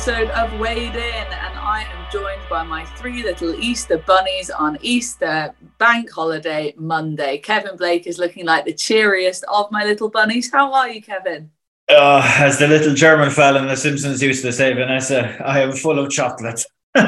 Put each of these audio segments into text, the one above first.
episode of Weighed-In, and I am joined by my three little Easter bunnies on Easter bank holiday Monday. Kevin Blake is looking like the cheeriest of my little bunnies. How are you, Kevin? Oh, as the little German fella in The Simpsons used to say, Vanessa, I am full of chocolate. it's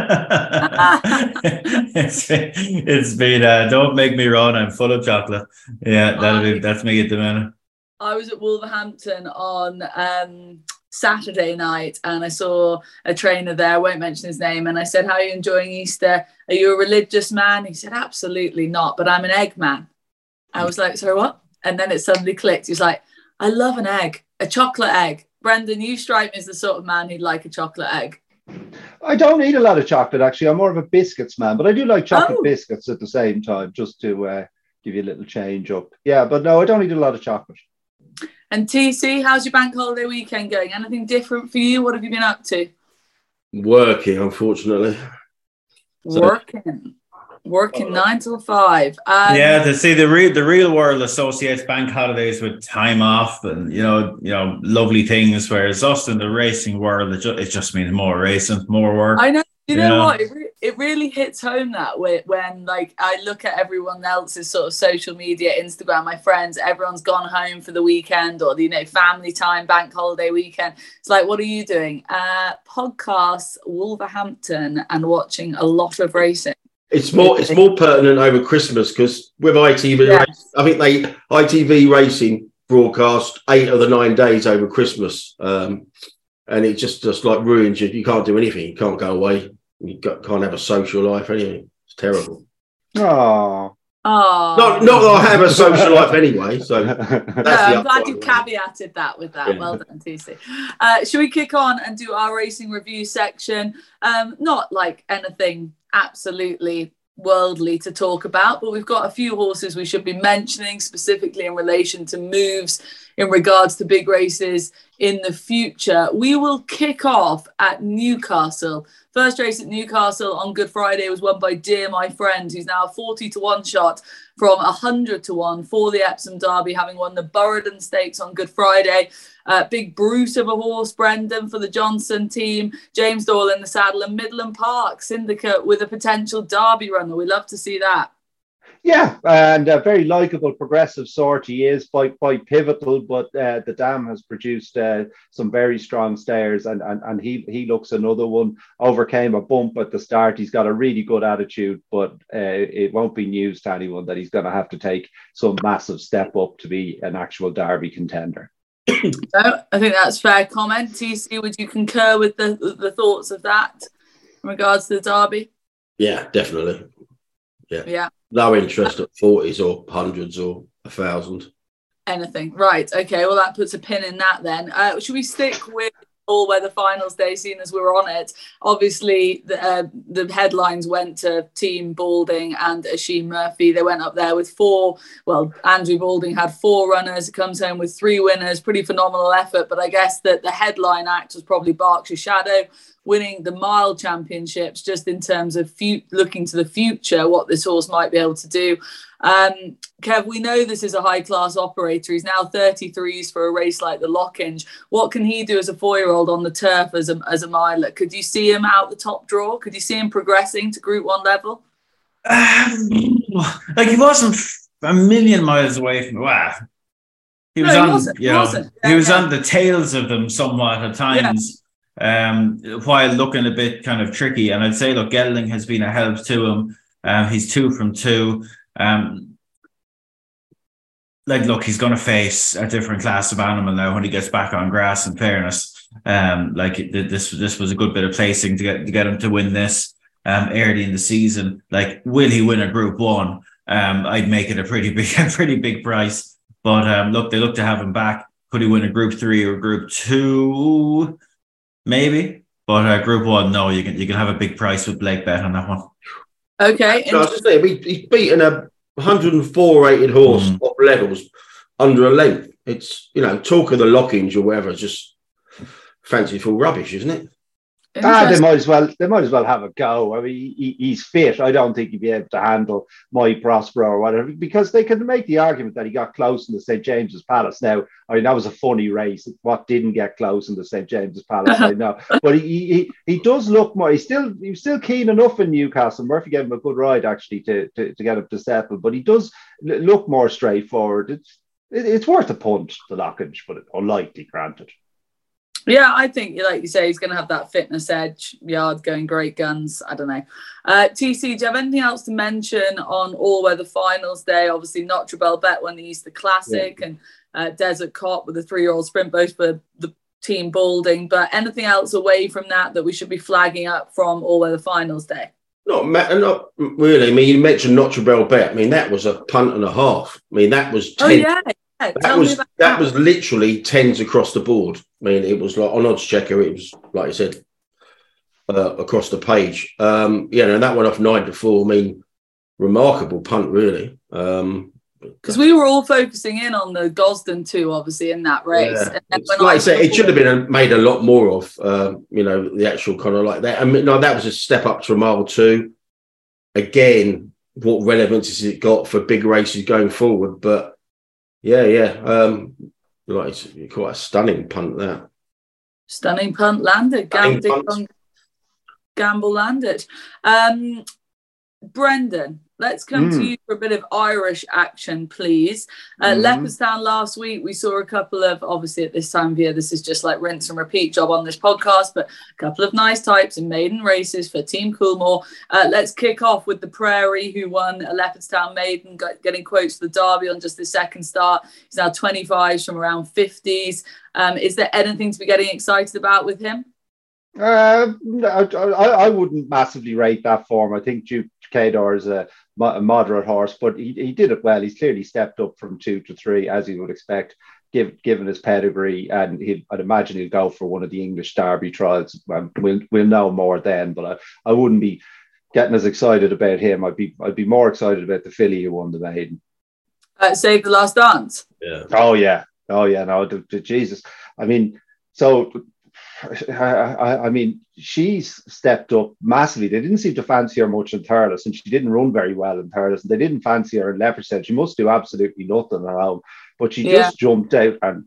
been, it's been uh, don't make me run. I'm full of chocolate. Yeah, that'll be that's me at the minute. I was at Wolverhampton on um, Saturday night and I saw a trainer there, I won't mention his name, and I said, How are you enjoying Easter? Are you a religious man? He said, Absolutely not, but I'm an egg man. I was like, Sorry, what? And then it suddenly clicked. He's like, I love an egg, a chocolate egg. Brendan, you strike me as the sort of man who'd like a chocolate egg. I don't eat a lot of chocolate actually. I'm more of a biscuits man, but I do like chocolate oh. biscuits at the same time, just to uh, give you a little change up. Yeah, but no, I don't eat a lot of chocolate. And TC, how's your bank holiday weekend going? Anything different for you? What have you been up to? Working, unfortunately. So, Working. Working nine till five. Um, yeah, to see the real the real world associates bank holidays with time off and you know you know lovely things. Whereas us in the racing world, it just, it just means more racing, more work. I know. You know yeah. what? It, re- it really hits home that way when, like, I look at everyone else's sort of social media, Instagram, my friends, everyone's gone home for the weekend or, you know, family time, bank holiday weekend. It's like, what are you doing? Uh, podcasts, Wolverhampton, and watching a lot of racing. It's more it's more pertinent over Christmas because with ITV, yes. I think they ITV Racing broadcast eight of the nine days over Christmas. Um, and it just just like ruins you. You can't do anything. You can't go away. You got, can't have a social life. Anything. It's terrible. Oh. Oh. Not, not that I have a social life anyway. So no, I'm glad you caveated that with that. Yeah. Well done, TC. Uh, should we kick on and do our racing review section? Um, not like anything absolutely worldly to talk about, but we've got a few horses we should be mentioning specifically in relation to moves in regards to big races in the future. We will kick off at Newcastle. First race at Newcastle on Good Friday was won by Dear My Friend, who's now 40 to 1 shot from 100 to 1 for the Epsom Derby, having won the Burradon Stakes on Good Friday. Uh, big brute of a horse, Brendan, for the Johnston team. James Doyle in the saddle and Midland Park Syndicate with a potential Derby runner. We love to see that. Yeah, and a very likable, progressive sort he is, quite quite pivotal. But uh, the dam has produced uh, some very strong stayers, and, and and he he looks another one. Overcame a bump at the start. He's got a really good attitude, but uh, it won't be news to anyone that he's going to have to take some massive step up to be an actual Derby contender. so, I think that's fair comment. TC, would you concur with the the thoughts of that in regards to the Derby? Yeah, definitely. Yeah. Yeah. No interest at 40s or hundreds or a thousand. Anything. Right. Okay. Well, that puts a pin in that then. Uh, should we stick with all weather finals day, seeing as we are on it? Obviously, the, uh, the headlines went to Team Balding and Oisin Murphy. They went up there with four. Well, Andrew Balding had four runners. Comes home with three winners. Pretty phenomenal effort. But I guess that the headline act was probably Berkshire Shadow winning the mile championships just in terms of looking to the future what this horse might be able to do um, kev we know this is a high class operator he's now 33s for a race like the lockinge what can he do as a four year old on the turf as a, as a miler could you see him out the top draw could you see him progressing to group one level um, like he wasn't a million miles away from wow he was no, on he you know, he, yeah, he was yeah. on the tails of them somewhat at times um, while looking a bit kind of tricky. And I'd say, look, Gelding has been a help to him. Um, he's two from two. Um, like, look, he's going to face a different class of animal now when he gets back on grass. In fairness, um, like this, this was a good bit of placing to get to get him to win this um, early in the season. Like, will he win a Group One? Um, I'd make it a pretty big, a pretty big price. But um, look, they look to have him back. Could he win a Group Three or Group Two? maybe. But uh, Group One, no, you can you can have a big price with Blake Bet on that one. Okay. So I was just say, he's beaten a 104 rated horse mm. up levels under a length. It's you know talk of the lockings or whatever, just fanciful rubbish, isn't it? Ah, they might as well. They might as well have a go. I mean, he, he's fit. I don't think he'd be able to handle my Prospero or whatever because they can make the argument that he got close in the St James's Palace. Now, I mean, that was a funny race. What didn't get close in the St James's Palace, I know. But he, he he does look more. He's still he's still keen enough in Newcastle. Murphy gave him a good ride actually to to, to get him to settle. But he does look more straightforward. It's it, it's worth a punt, the Lockinge, but unlikely, granted. Yeah, I think, like you say, he's going to have that fitness edge, yard going great guns. I don't know. Uh, TC, do you have anything else to mention on All Weather Finals Day? Obviously, Notre Belt won the Easter Classic yeah. and uh, Desert Cop with the three year old sprint, both for the team Balding. But anything else away from that that we should be flagging up from All Weather Finals Day? Not, not really. I mean, you mentioned Notre Belt. I mean, that was a punt and a half. I mean, that was 10, oh, yeah that was that, that was literally tens across the board. I mean, it was like on odds checker. It was like I said uh, across the page. Um, yeah, and that went off nine to four. I mean, remarkable punt, really. Um, because we were all focusing in on the Gosden two, obviously, in that race. Yeah. like I said, it should have been made a lot more of, uh, you know, the actual kind of like that. I mean, no, that was a step up to a mile two. Again, what relevance has it got for big races going forward? But yeah, yeah. Um, like quite a stunning punt there. Stunning punt landed. Gamble, Gamble landed. Um, Brendan, Let's come mm. to you for a bit of Irish action, please. Uh, mm. Leopardstown last week, we saw a couple of, obviously at this time of year, this is just like rinse and repeat job on this podcast, but a couple of nice types in maiden races for Team Coolmore. Uh, let's kick off with the Prairie, who won a Leopardstown maiden, getting quotes for the Derby on just the second start. He's now 25s from around 50s. Um, is there anything to be getting excited about with him? Uh, I, I, wouldn't massively rate that form. I think Duke Cador is a a moderate horse, but he, he did it well. He's clearly stepped up from two to three, as you would expect, give, given his pedigree. And he I'd imagine he'll go for one of the English Derby trials. Um, we'll, we'll know more then, but I, I wouldn't be getting as excited about him. I'd be I'd be more excited about the filly who won the maiden. Uh, save the last dance. Yeah. Oh yeah. Oh yeah. No, the, the Jesus. I mean, so I, I, mean, she's stepped up massively. They didn't seem to fancy her much in Thurles, and she didn't run very well in Thurles. And they didn't fancy her in Leopardstown. She must do absolutely nothing around, but she yeah. just jumped out and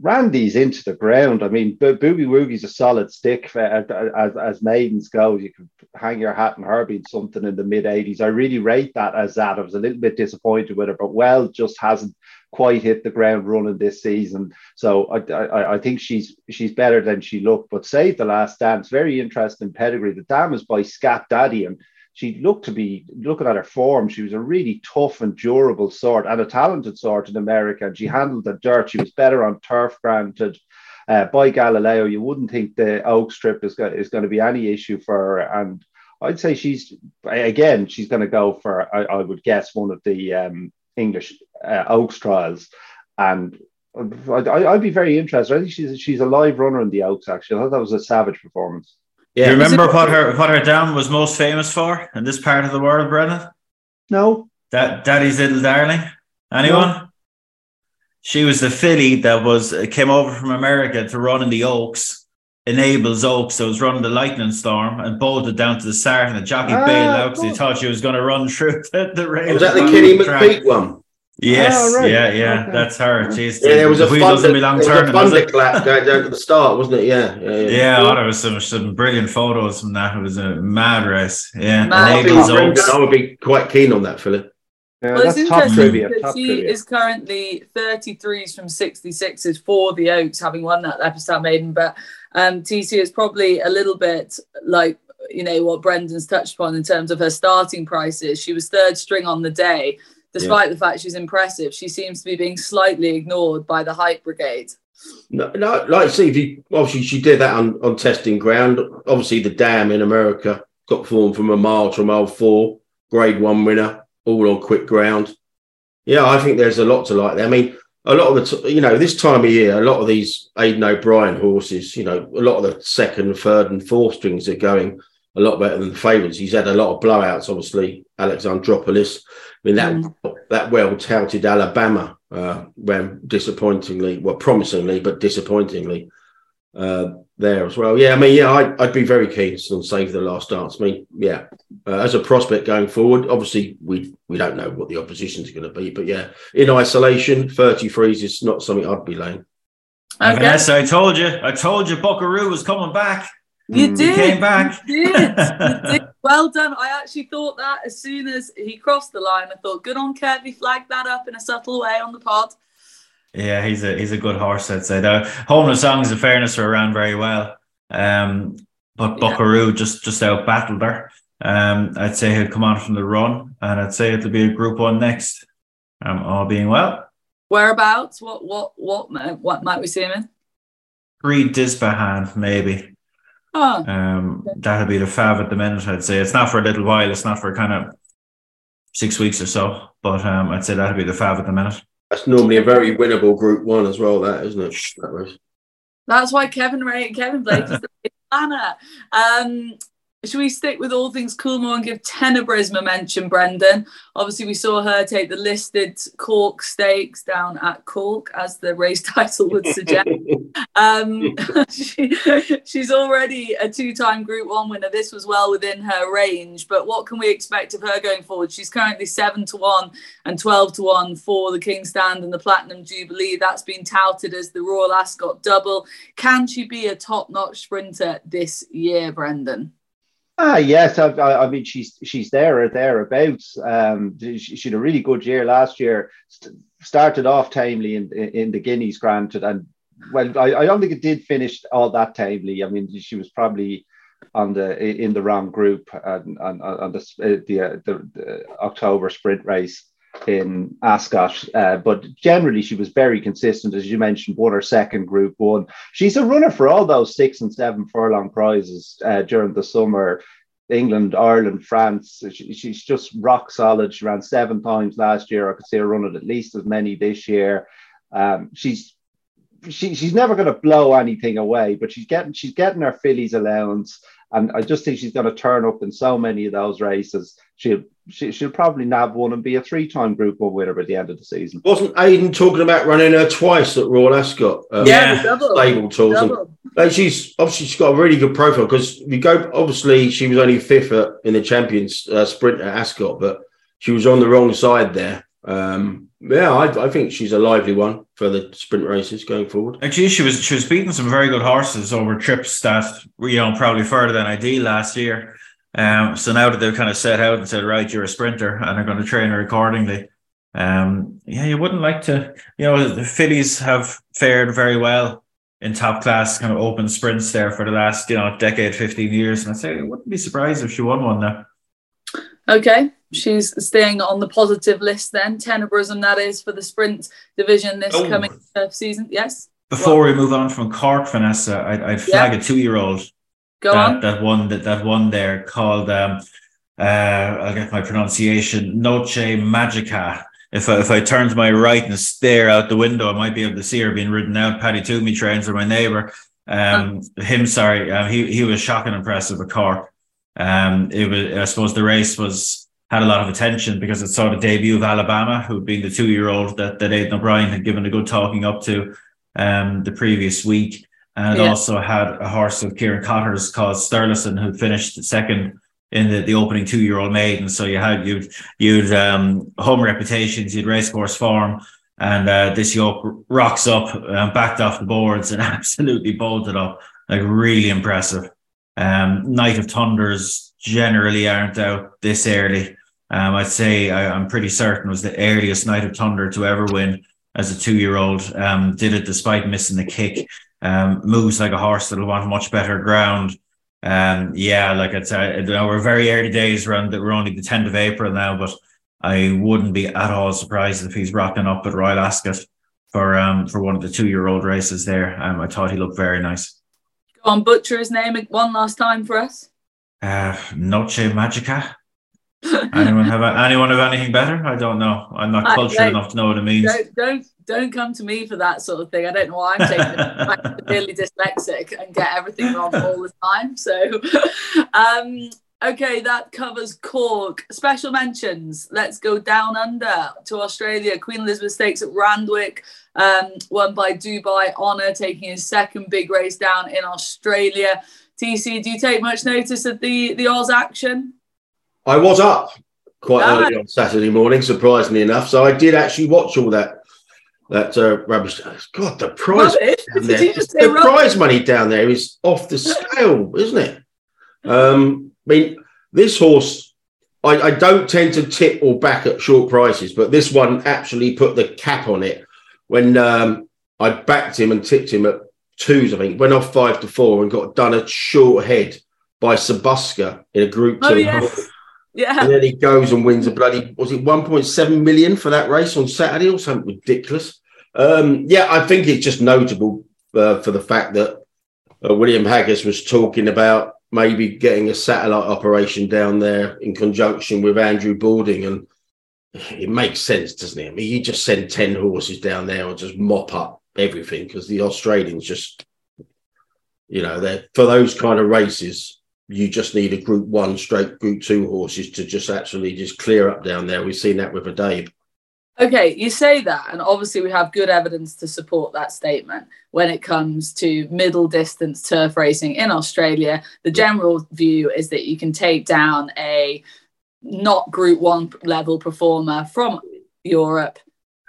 ran these into the ground. I mean, Bo- Boogie Woogie's a solid stick for, as, as maidens go. You can hang your hat on her being something in the mid 80s. I really rate that as that. I was a little bit disappointed with her, but well, just hasn't quite hit the ground running this season. So I, I, I think she's she's better than she looked. But save the last dance, very interesting pedigree. The dam is by Scat Daddy, and she looked to be looking at her form. She was a really tough and durable sort and a talented sort in America. And she handled the dirt. She was better on turf, granted. Uh, by Galileo, you wouldn't think the Oaks trip is, go- is going to be any issue for her. And I'd say she's again, she's going to go for I, I, would guess one of the um, English uh, Oaks trials, and I, would be very interested. I think she's she's a live runner in the Oaks. Actually, I thought that was a savage performance. Yeah, Do you remember what her what her dam was most famous for in this part of the world, Brendan? No. That Daddy's little darling. Anyone? No. She was the filly that was came over from America to run in the Oaks Enable's Oaks, so was running the lightning storm and bolted down to the start, and the jockey ah, bailed out because he thought she was going to run through the, the rail. Was that the Kitty McPeak one? Yes, oh, right. yeah, yeah, okay. that's her. Jeez, yeah, there was a thunderclap going down to the start, wasn't it? Yeah, yeah, yeah. yeah oh, there was some some brilliant photos from that. It was a mad race. Yeah, mad. I, I would be quite keen on that, Philip. Yeah, well, it's interesting because he trivia. is currently 33s from 66s for the Oaks, having won that Leopardstown Maiden. But um, TC is probably a little bit like you know what Brendan's touched upon in terms of her starting prices. She was third string on the day, despite yeah. the fact she's impressive. She seems to be being slightly ignored by the hype brigade. No, no like see, if you obviously she did that on, on testing ground. Obviously, the dam in America got formed from a mile to a mile four, grade one winner, all on quick ground. Yeah, I think there's a lot to like there. I mean, a lot of the, t- you know, this time of year, a lot of these Aidan O'Brien horses, you know, a lot of the second, third, and fourth strings are going a lot better than the favourites. He's had a lot of blowouts, obviously. Alexandroupolis. I mean, that mm. that well touted Alabama uh, ran disappointingly, well, promisingly, but disappointingly. Uh, there as well. Yeah, I mean, yeah, I'd, I'd be very keen on Save the Last Dance. I mean, yeah, uh, as a prospect going forward, obviously we we don't know what the opposition's going to be, but yeah, in isolation, 33s is not something I'd be laying. Okay. Vanessa, I told you, I told you, Buckaroo was coming back. You did. Came back. You did. you did. Well done. I actually thought that as soon as he crossed the line, I thought, good on Kev. He flagged that up in a subtle way on the pod. Yeah, he's a he's a good horse. I'd say. The Homeless Songs, in fairness, are around very well. Um, but Buckaroo yeah. just just out battled her. Um, I'd say he'll come on from the run, and I'd say it'll be a Group One next. Um, all being well. Whereabouts? What what what what might we see him in? Prix d'Ispahan, maybe. Oh, um, that'll be the fav at the minute. I'd say it's not for a little while. It's not for kind of six weeks or so, but um, I'd say that'll be the fav at the minute. That's normally a very winnable Group One as well. That isn't it? That was. That's why Kevin Ray and Kevin Blake is the planner. Um, should we stick with all things Coolmore and give Tenebrism a mention, Brendan? Obviously, we saw her take the listed Cork Stakes down at Cork, as the race title would suggest. um, she, she's already a two-time Group One winner. This was well within her range, but what can we expect of her going forward? She's currently seven to one and twelve to one for the King's Stand and the Platinum Jubilee. That's been touted as the Royal Ascot double. Can she be a top-notch sprinter this year, Brendan? Ah, yes. I, I, mean, she's she's there or thereabouts. Um, she, she, had a really good year last year. St- started off timely in, in, in the Guineas, granted, and well, I, I don't think it did finish all that timely. I mean, she was probably on the in the wrong group and on, on the the, uh, the, the October sprint race in Ascot, uh, but generally she was very consistent, as you mentioned. Won her second Group One. She's a runner for all those six and seven furlong prizes uh, during the summer. England, Ireland, France. She, she's just rock solid. She ran seven times last year. I could see her running at least as many this year. Um, she's she, she's never going to blow anything away, but she's getting she's getting her fillies allowance. And I just think she's going to turn up in so many of those races. She'll she, she'll probably nab one and be a three-time Group One winner by the end of the season. Wasn't Aidan talking about running her twice at Royal Ascot? Um, yeah, double. stable tours. Like she's obviously she's got a really good profile because we go. Obviously, she was only fifth at, in the Champions uh, Sprint at Ascot, but she was on the wrong side there. Um, yeah, I, I, think she's a lively one for the sprint races going forward. Actually, she was she was beating some very good horses over trips that you know probably further than ideal last year. Um, so now that they've kind of set out and said, right, you're a sprinter, and they're going to train her accordingly. Um, yeah, you wouldn't like to, you know, the fillies have fared very well in top class kind of open sprints there for the last, you know, decade, 15 years. And I'd say I wouldn't be surprised if she won one now. Okay. She's staying on the positive list then. Tenebrism, that is, for the sprint division this oh. coming uh, season. Yes. Before what? we move on from Cork, Vanessa, I'd, I'd flag yeah. a two year old Go that, on. That one that that one there called um uh I'll get my pronunciation Noche Magica. If I, if I turn to my right and stare out the window, I might be able to see her being ridden out. Paddy Twomey trains with my neighbour. Um, oh. him, sorry, um, he he was shocking impressive at Cork. Um, it was I suppose the race was had a lot of attention because it saw the debut of Alabama, who'd been the two year old that that Aidan O'Brien had given a good talking up to um the previous week. And it yeah. also had a horse of Kieran Cotter's called Stirlison, who finished second in the, the opening two year old maiden. So you had you'd you'd um, home reputations, you'd racecourse form, and uh, this yoke rocks up, um, backed off the boards, and absolutely bolted up. Like really impressive. Um, Night of Thunders generally aren't out this early. Um, I'd say I, am pretty certain was the earliest Night of Thunder to ever win as a two year old. Um, did it despite missing the kick um, moves like a horse that'll want much better ground. Um, yeah, like it's uh, you know, we're very early days around that we're only the 10th of April now, but I wouldn't be at all surprised if he's rocking up at Royal Ascot for um for one of the two year old races there. Um, I thought he looked very nice. Go on, butcher his name one last time for us. Uh, Noche Magica. Anyone have anyone have anything better? I don't know. I'm not cultured enough to know what it means. Don't, don't don't come to me for that sort of thing. I don't know why I'm taking I'm really dyslexic and get everything wrong all the time. So, um, Okay, that covers Cork. Special mentions. Let's go down under to Australia. Queen Elizabeth Stakes at Randwick, um, won by Dubai Honor, taking his second big race down in Australia. TC, do you take much notice of the the Oz action? I was up quite oh. early on Saturday morning, surprisingly enough. So I did actually watch all that that uh, rubbish. God, the prize the prize money down there is off the scale, isn't it? Um, I mean, this horse, I, I, don't tend to tip or back at short prices, but this one actually put the cap on it when um, I backed him and tipped him at twos. I think went off five to four and got done a short head by Sabuska in a group oh, two. Yes. Yeah. And then he goes and wins a bloody, was it 1.7 million for that race on Saturday or something ridiculous? Um, yeah, I think it's just notable uh, for the fact that uh, William Haggas was talking about maybe getting a satellite operation down there in conjunction with Andrew Balding. And it makes sense, doesn't it? I mean, you just send 10 horses down there and just mop up everything because the Australians just, you know, they're for those kind of races, you just need a group one straight group two horses to just actually just clear up down there. We've seen that with Addeybb. Okay, you say that, and obviously we have good evidence to support that statement when it comes to middle distance turf racing in Australia. The general view is that you can take down a not Group One level performer from Europe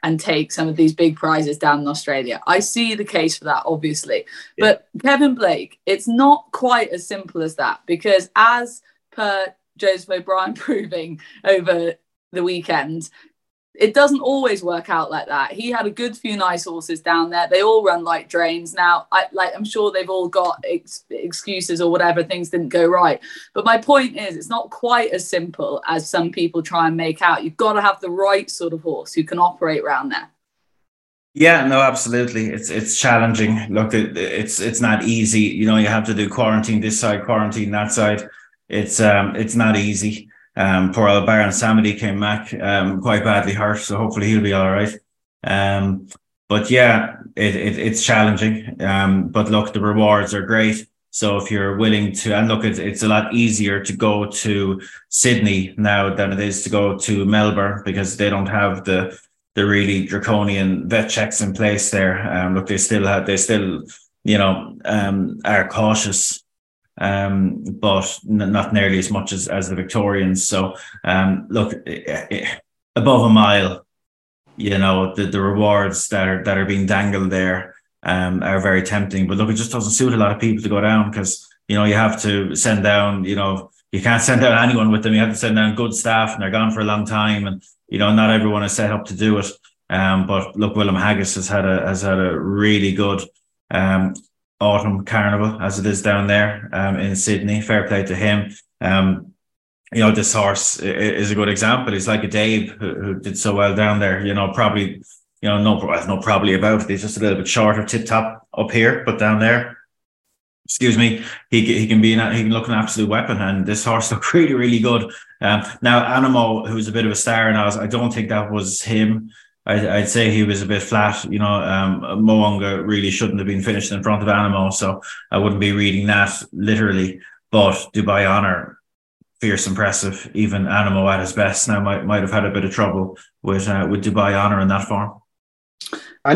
and take some of these big prizes down in Australia. I see the case for that, obviously. Yeah. But Kevin Blake, it's not quite as simple as that because, as per Joseph O'Brien proving over the weekend, it doesn't always work out like that. He had a good few nice horses down there. They all run like drains. Now, I like I'm sure they've all got ex- excuses or whatever. Things didn't go right. But my point is, it's not quite as simple as some people try and make out. You've got to have the right sort of horse who can operate around there. Yeah, no, absolutely. It's it's challenging. Look, it, it's it's not easy. You know, you have to do quarantine this side, quarantine that side. It's um it's not easy. Um, poor old Baron Samedi came back um, quite badly hurt, so hopefully he'll be all right. Um, but yeah, it, it it's challenging. Um, but look, the rewards are great. So if you're willing to, and look, it's, it's a lot easier to go to Sydney now than it is to go to Melbourne because they don't have the the really draconian vet checks in place there. Um, look, they still have, they still, you know, um, are cautious um, but n- not nearly as much as, as the Victorians. So, um, look, above a mile, you know, the, the rewards that are that are being dangled there um, are very tempting. But look, it just doesn't suit a lot of people to go down because you know you have to send down, you know, you can't send down anyone with them. You have to send down good staff, and they're gone for a long time, and you know, not everyone is set up to do it. Um, but look, William Haggas has had a has had a really good um, autumn carnival as it is down there um, in Sydney. Fair play to him. Um, you know, this horse is a good example. He's like Addeybb who, who did so well down there. You know, probably, you know, no, no probably about it. He's just a little bit shorter tip top up here, but down there, excuse me, he he can be an, he can look an absolute weapon. And this horse looked really really good. Um, now Anamoe, who's a bit of a star now, I don't think that was him. I'd, I'd say he was a bit flat. You know, um, Mo'unga really shouldn't have been finished in front of Anamoe, so I wouldn't be reading that literally. But Dubai Honor, fierce, impressive. Even Anamoe at his best now might might have had a bit of trouble with uh, with Dubai Honor in that form.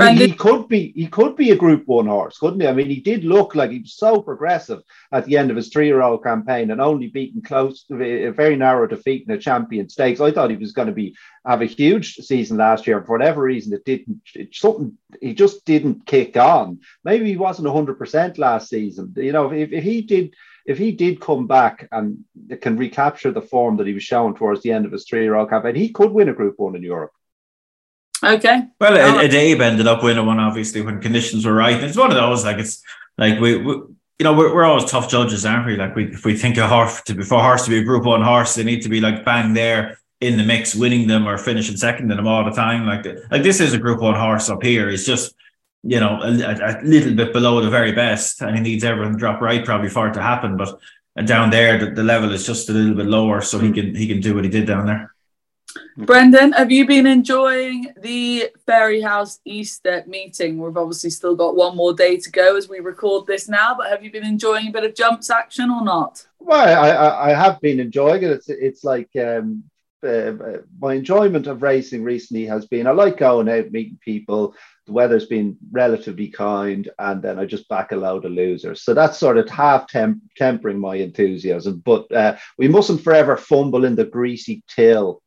And he, he, could be he could be a Group One horse, couldn't he? I mean, he did look like he was so progressive at the end of his three-year-old campaign and only beaten close a very narrow defeat in a champion stakes. I thought he was going to be have a huge season last year. For whatever reason, it didn't. It, something he just didn't kick on. Maybe he wasn't hundred percent last season. You know, if, if he did if he did come back and can recapture the form that he was showing towards the end of his three-year-old campaign, he could win a Group One in Europe. Okay. Well, oh. Addeybb ended up winning one, obviously, when conditions were right. And it's one of those, like, it's like we, we you know, we're, we're always tough judges, aren't we? Like, we, if we think a horse to be, for a horse to be a group one horse, they need to be like bang there in the mix, winning them or finishing second in them all the time. Like, like this is a group one horse up here. It's just, you know, a, a, little bit below the very best, and he needs everything to drop right probably for it to happen. But down there, the, the level is just a little bit lower, so he hmm. can he can do what he did down there. Brendan, have you been enjoying the Fairyhouse Easter meeting? We've obviously still got one more day to go as we record this now, but have you been enjoying a bit of jumps action or not? Well, I, I have been enjoying it. It's it's like um, uh, my enjoyment of racing recently has been I like going out meeting people. The weather's been relatively kind, and then I just back a load of losers. So that's sort of half temp- tempering my enthusiasm. But uh, we mustn't forever fumble in the greasy till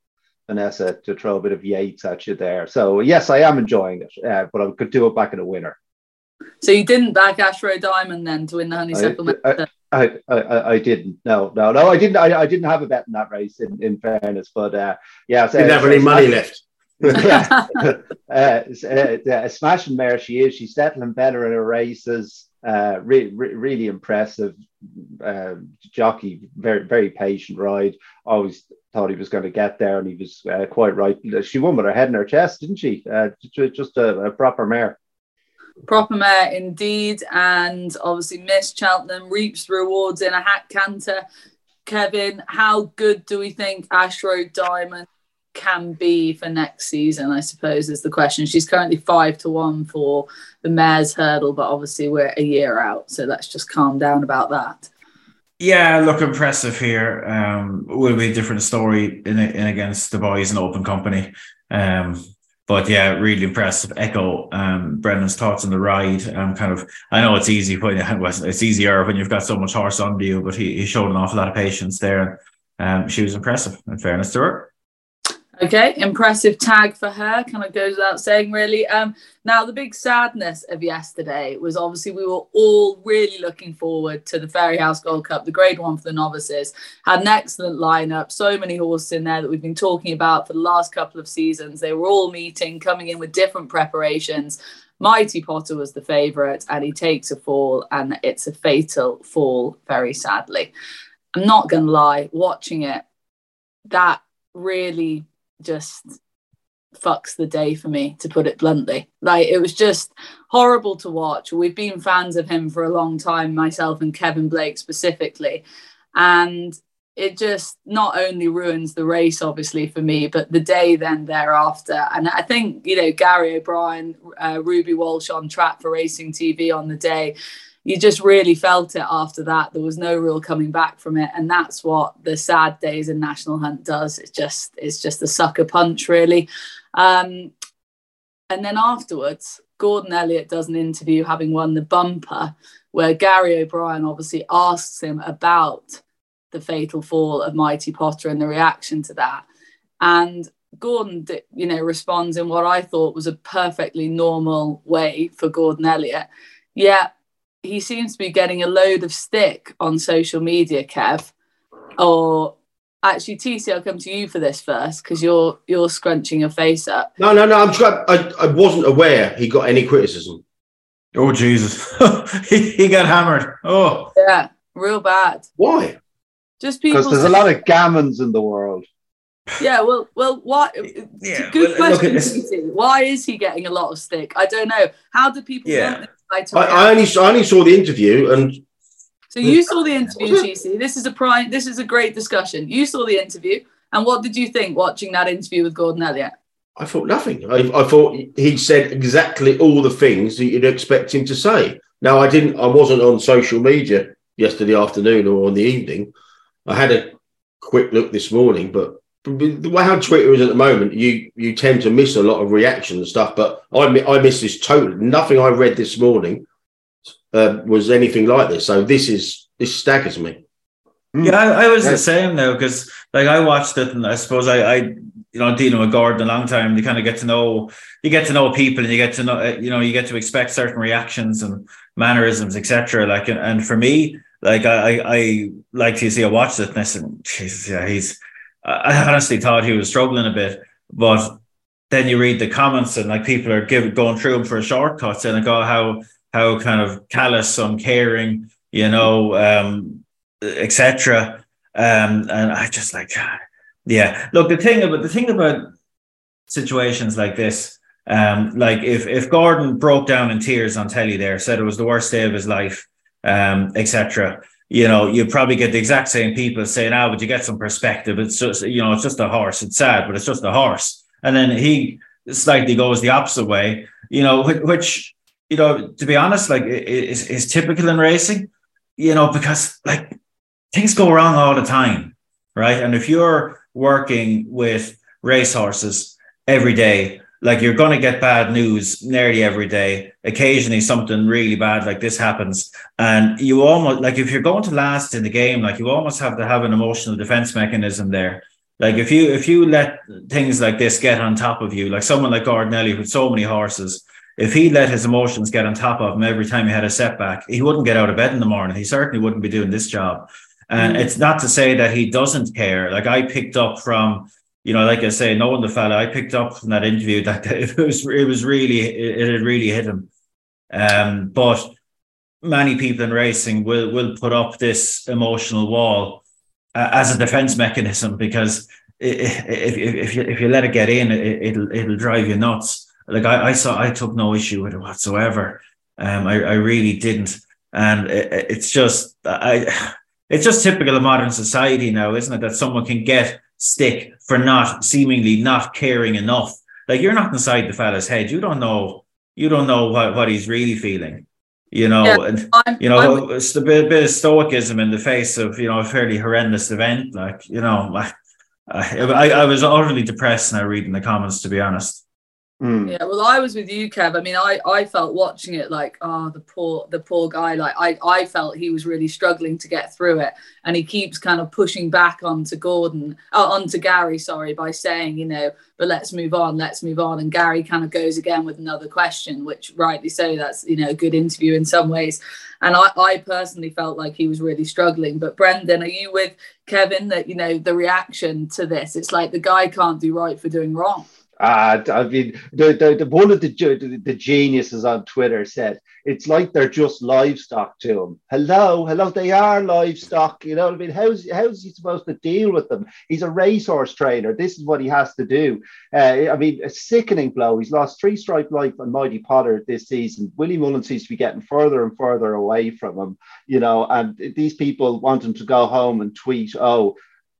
Vanessa, to throw a bit of Yeats at you there. So yes, I am enjoying it, uh, but I could do it back in a winner. So you didn't back Ashroe Diamond then to win the honeysuckle? I, I, I, I, didn't. No, no, no. I didn't. I, I didn't have a bet in that race. In, in fairness, but uh, yeah, didn't have any money left. yeah, uh, uh, smashing mare she is. She's settling better in her races. Uh, re- re- really impressive uh, jockey. Very very patient ride. Always thought he was going to get there, and he was uh, quite right. She won with her head in her chest, didn't she? Uh, just a, a proper mare. Proper mare indeed, and obviously Miss Cheltenham reaps rewards in a hat canter. Kevin, how good do we think Ashroe Diamond can be for next season? I suppose is the question. She's currently five to one for the mare's hurdle, but obviously we're a year out, so let's just calm down about that. Yeah, look impressive here. Um, will be a different story in, in against the boys in open company. Um, but yeah, really impressive. Echo um, Brendan's thoughts on the ride. Um, kind of, I know it's easy when it's easier when you've got so much horse under you, but he, he showed an awful lot of patience there. Um, she was impressive. In fairness to her. Okay, impressive tag for her. Kind of goes without saying, really. Um, now the big sadness of yesterday was obviously we were all really looking forward to the Fairyhouse Gold Cup, the Grade One for the novices. Had an excellent lineup, so many horses in there that we've been talking about for the last couple of seasons. They were all meeting, coming in with different preparations. Mighty Potter was the favourite, and he takes a fall, and it's a fatal fall, very sadly. I'm not going to lie, watching it, that really just fucks the day for me to put it bluntly. Like it was just horrible to watch. We've been fans of him for a long time myself and kevin blake specifically. And it just not only ruins the race obviously for me but the day then thereafter. And i think you know gary o'brien uh, ruby walsh on track for racing tv on the day you just really felt it after that. There was no real coming back from it, and that's what the sad days in National Hunt does. It's just it's just a sucker punch, really. Um, and then afterwards, Gordon Elliott does an interview having won the bumper, where Gary O'Brien obviously asks him about the fatal fall of Mighty Potter and the reaction to that, and Gordon, you know, responds in what I thought was a perfectly normal way for Gordon Elliott. Yeah, he seems to be getting a load of stick on social media, Kev. Or actually, TC, I'll come to you for this first because you're you're scrunching your face up. No, no, no. I'm trying. I, I wasn't aware he got any criticism. Oh Jesus, he, he got hammered. Oh yeah, real bad. Why? Just people. Because there's a lot of gammons in the world. Yeah, well, well, what? Yeah, good well, question. Why is he getting a lot of stick? I don't know. How do people? Yeah. I, I, only I only saw the interview and. So you saw the interview, TC. This is a prime. This is a great discussion. You saw the interview, and what did you think watching that interview with Gordon Elliott? I thought nothing. I, I thought he said exactly all the things that you'd expect him to say. Now I didn't. I wasn't on social media yesterday afternoon or on the evening. I had a quick look this morning, but how Twitter is at the moment, you you tend to miss a lot of reaction and stuff. But I I missed this totally. Nothing I read this morning uh, was anything like this. So this is this staggers me. Yeah, I, I was the same though because like I watched it and I suppose I, I you know dealing with Gordon a long time. You kind of get to know you get to know people and you get to know uh, you know you get to expect certain reactions and mannerisms etc. Like and, and for me, like I I, I like to see I watched it and I said, Jesus, yeah, he's I honestly thought he was struggling a bit, but then you read the comments and like people are giving going through him for shortcuts and I go how how kind of callous, uncaring, you know, um, etc. Um, and I just like, yeah. Look, the thing about the thing about situations like this, um, like if if Gordon broke down in tears on telly there, said it was the worst day of his life, um, etc you know, you probably get the exact same people saying, "Ah, oh, would you get some perspective? It's just, you know, it's just a horse. It's sad, but it's just a horse." And then he slightly goes the opposite way, you know, which, which you know, to be honest, like is is typical in racing, you know, because like things go wrong all the time, right? And if you're working with racehorses every day, like you're going to get bad news nearly every day. Occasionally, something really bad like this happens, and you almost like if you're going to last in the game, like you almost have to have an emotional defense mechanism there. Like if you if you let things like this get on top of you, like someone like Gordon Elliott with so many horses, if he let his emotions get on top of him every time he had a setback, he wouldn't get out of bed in the morning. He certainly wouldn't be doing this job. And mm. it's not to say that he doesn't care. Like I picked up from you know, like I say, knowing the fella, I picked up from that interview that it was it was really it, had really hit him. Um, but many people in racing will will put up this emotional wall uh, as a defense mechanism because if, if, if, you, if you let it get in, it, it'll it'll drive you nuts. Like I, I saw, I took no issue with it whatsoever. Um, I, I really didn't, and it, it's just I, it's just typical of modern society now, isn't it? That someone can get stick for not seemingly not caring enough. Like you're not inside the fella's head. You don't know. You don't know what, what he's really feeling. You know, yeah, and I'm, you know, I'm, it's a bit, bit of stoicism in the face of you know a fairly horrendous event. Like you know, I, I, I was utterly depressed now reading the comments. To be honest. Mm. Yeah, well, I was with you, Kev. I mean, I, I felt watching it like, oh, the poor the poor guy. Like, I, I felt he was really struggling to get through it, and he keeps kind of pushing back onto Gordon, uh, onto Gary, sorry, by saying, you know, but let's move on, let's move on. And Gary kind of goes again with another question, which rightly so. That's you know a good interview in some ways. And I, I personally felt like he was really struggling. But Brendan, are you with Kevin that you know the reaction to this? It's like the guy can't do right for doing wrong. Uh, I mean, the, the, the, one of the, the, the geniuses on Twitter said it's like they're just livestock to him. Hello, hello, they are livestock. You know I mean? How's how's he supposed to deal with them? He's a racehorse trainer. This is what he has to do. Uh, I mean, a sickening blow. He's lost three stripe life on Mighty Potter this season. Willie Mullins seems to be getting further and further away from him. You know, and these people want him to go home and tweet, "Oh."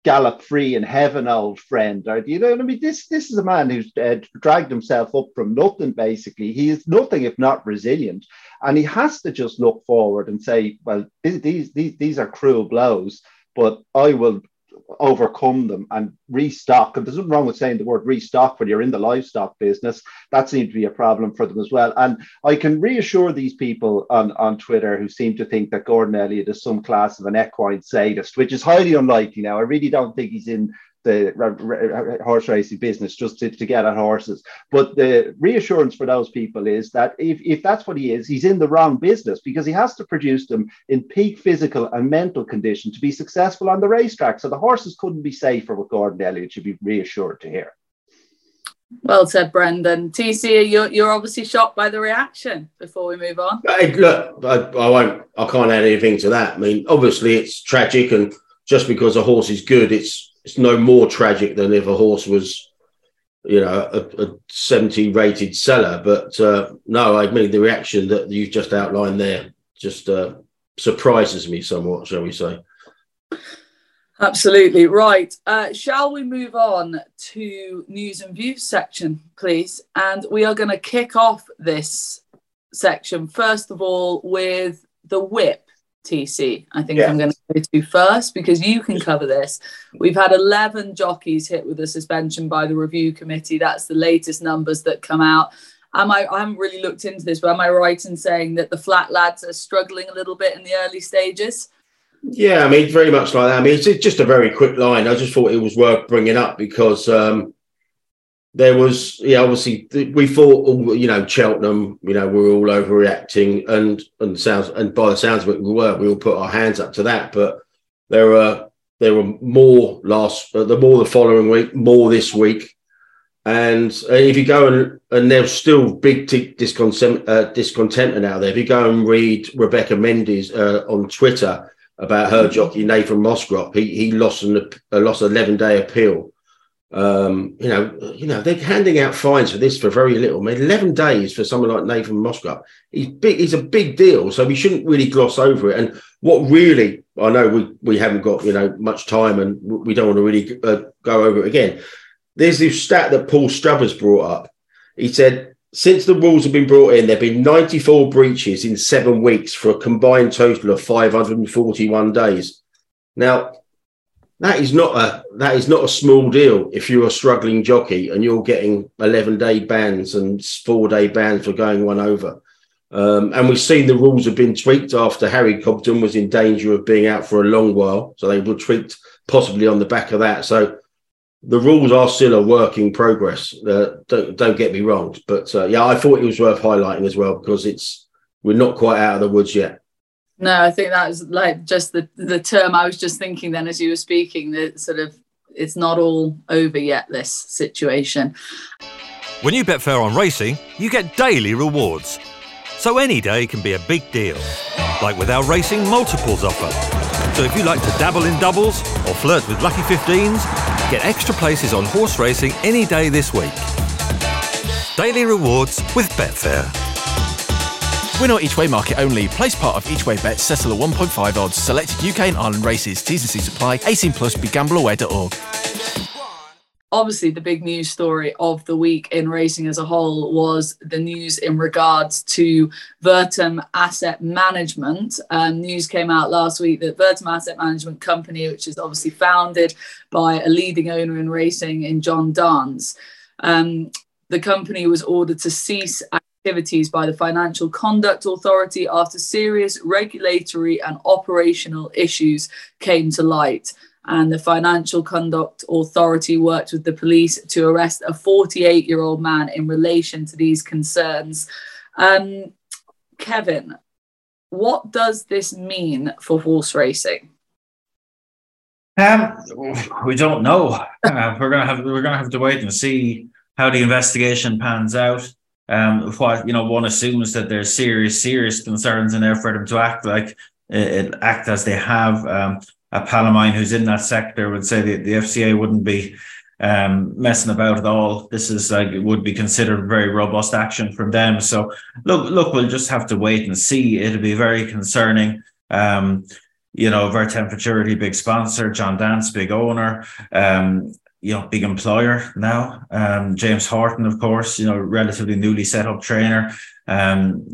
Gallop free in heaven, old friend. Or, you know what I mean? This this is a man who's uh, dragged himself up from nothing. Basically, he is nothing if not resilient, and he has to just look forward and say, "Well, these these these are cruel blows, but I will overcome them and restock. And there's nothing wrong with saying the word restock when you're in the livestock business. That seems to be a problem for them as well. And I can reassure these people on, on Twitter who seem to think that Gordon Elliott is some class of an equine sadist, which is highly unlikely now. I really don't think he's in the horse racing business just to, to get at horses. But the reassurance for those people is that if, if that's what he is, he's in the wrong business because he has to produce them in peak physical and mental condition to be successful on the racetrack. So the horses couldn't be safer with Gordon Elliott, should be reassured to hear. Well said, Brendan. TC, you're, you're obviously shocked by the reaction before we move on. Hey, look, I, I won't, I can't add anything to that. I mean, obviously it's tragic, and just because a horse is good, it's it's no more tragic than if a horse was, you know, a, a 70 rated seller. But uh, no, I mean, the reaction that you've just outlined there just uh, surprises me somewhat, shall we say. Absolutely right. Uh, shall we move on to news and views section, please? And we are going to kick off this section first of all with the whip. TC, I think yeah. I'm going to go to first because you can cover this. We've had 11 jockeys hit with a suspension by the review committee. That's the latest numbers that come out. Am I, I haven't really looked into this, but am I right in saying that the flat lads are struggling a little bit in the early stages? Yeah, I mean, very much like that. I mean, it's just a very quick line. I just thought it was worth bringing up because um, there was, yeah, obviously we thought, you know, Cheltenham, you know, we are all overreacting, and and sounds and by the sounds of it, we were. We all put our hands up to that, but there were there were more last, uh, the more the following week, more this week, and uh, if you go and and there's still big t- discontent uh, discontentment out there. If you go and read Rebecca Menzies uh, on Twitter about her jockey Nathan Moscrop, he he lost an uh, lost an eleven day appeal um, you know, you know, they're handing out fines for this for very little. I mean, 11 days for someone like Nathan Moscrop. He's big, he's a big deal. So we shouldn't really gloss over it. And what really I know we we haven't got you know much time, and we don't want to really uh, go over it again. There's this stat that Paul Struthers brought up. He said since the rules have been brought in, there have been 94 breaches in seven weeks for a combined total of 541 days. Now, that is not a that is not a small deal if you're a struggling jockey and you're getting 11 day bans and four day bans for going one over. Um, and we've seen the rules have been tweaked after Harry Cobden was in danger of being out for a long while. So they were tweaked possibly on the back of that. So the rules are still a work in progress. Uh, don't, don't, get me wrong. But uh, yeah, I thought it was worth highlighting as well because it's we're not quite out of the woods yet. No, I think that was like just the, the term I was just thinking then as you were speaking, that sort of it's not all over yet, this situation. When you Betfair on racing, you get daily rewards. So any day can be a big deal, like with our Racing Multiples offer. So if you like to dabble in doubles or flirt with lucky 15s, get extra places on horse racing any day this week. Daily rewards with Betfair. Winner each way market only. Place part of each way bets settle at 1.5 odds. Selected UK and Ireland races. T's and C's apply. 18 plus. BeGambleAware.org obviously the big news story of the week in racing as a whole was the news in regards to Vertem Asset Management. Um, news came out last week that Vertem Asset Management Company, which is obviously founded by a leading owner in racing in John Dance, um, the company was ordered to cease activities by the Financial Conduct Authority after serious regulatory and operational issues came to light and the Financial Conduct Authority worked with the police to arrest a 48 year old man in relation to these concerns. Um, Kevin, what does this mean for horse racing? Um, we don't know. Uh, we're gonna have we're gonna have to wait and see how the investigation pans out. Um, what you know, one assumes that there's serious, serious concerns in there for them to act like it, act as they have. Um, a pal of mine who's in that sector would say that the FCA wouldn't be um, messing about at all. This is like it would be considered very robust action from them. So look, look, we'll just have to wait and see. It'll be very concerning. Um, you know, Vertem Futurity, big sponsor, John Dance, big owner, um, you know, big employer now. Um, James Horton, of course, you know, relatively newly set up trainer. Um,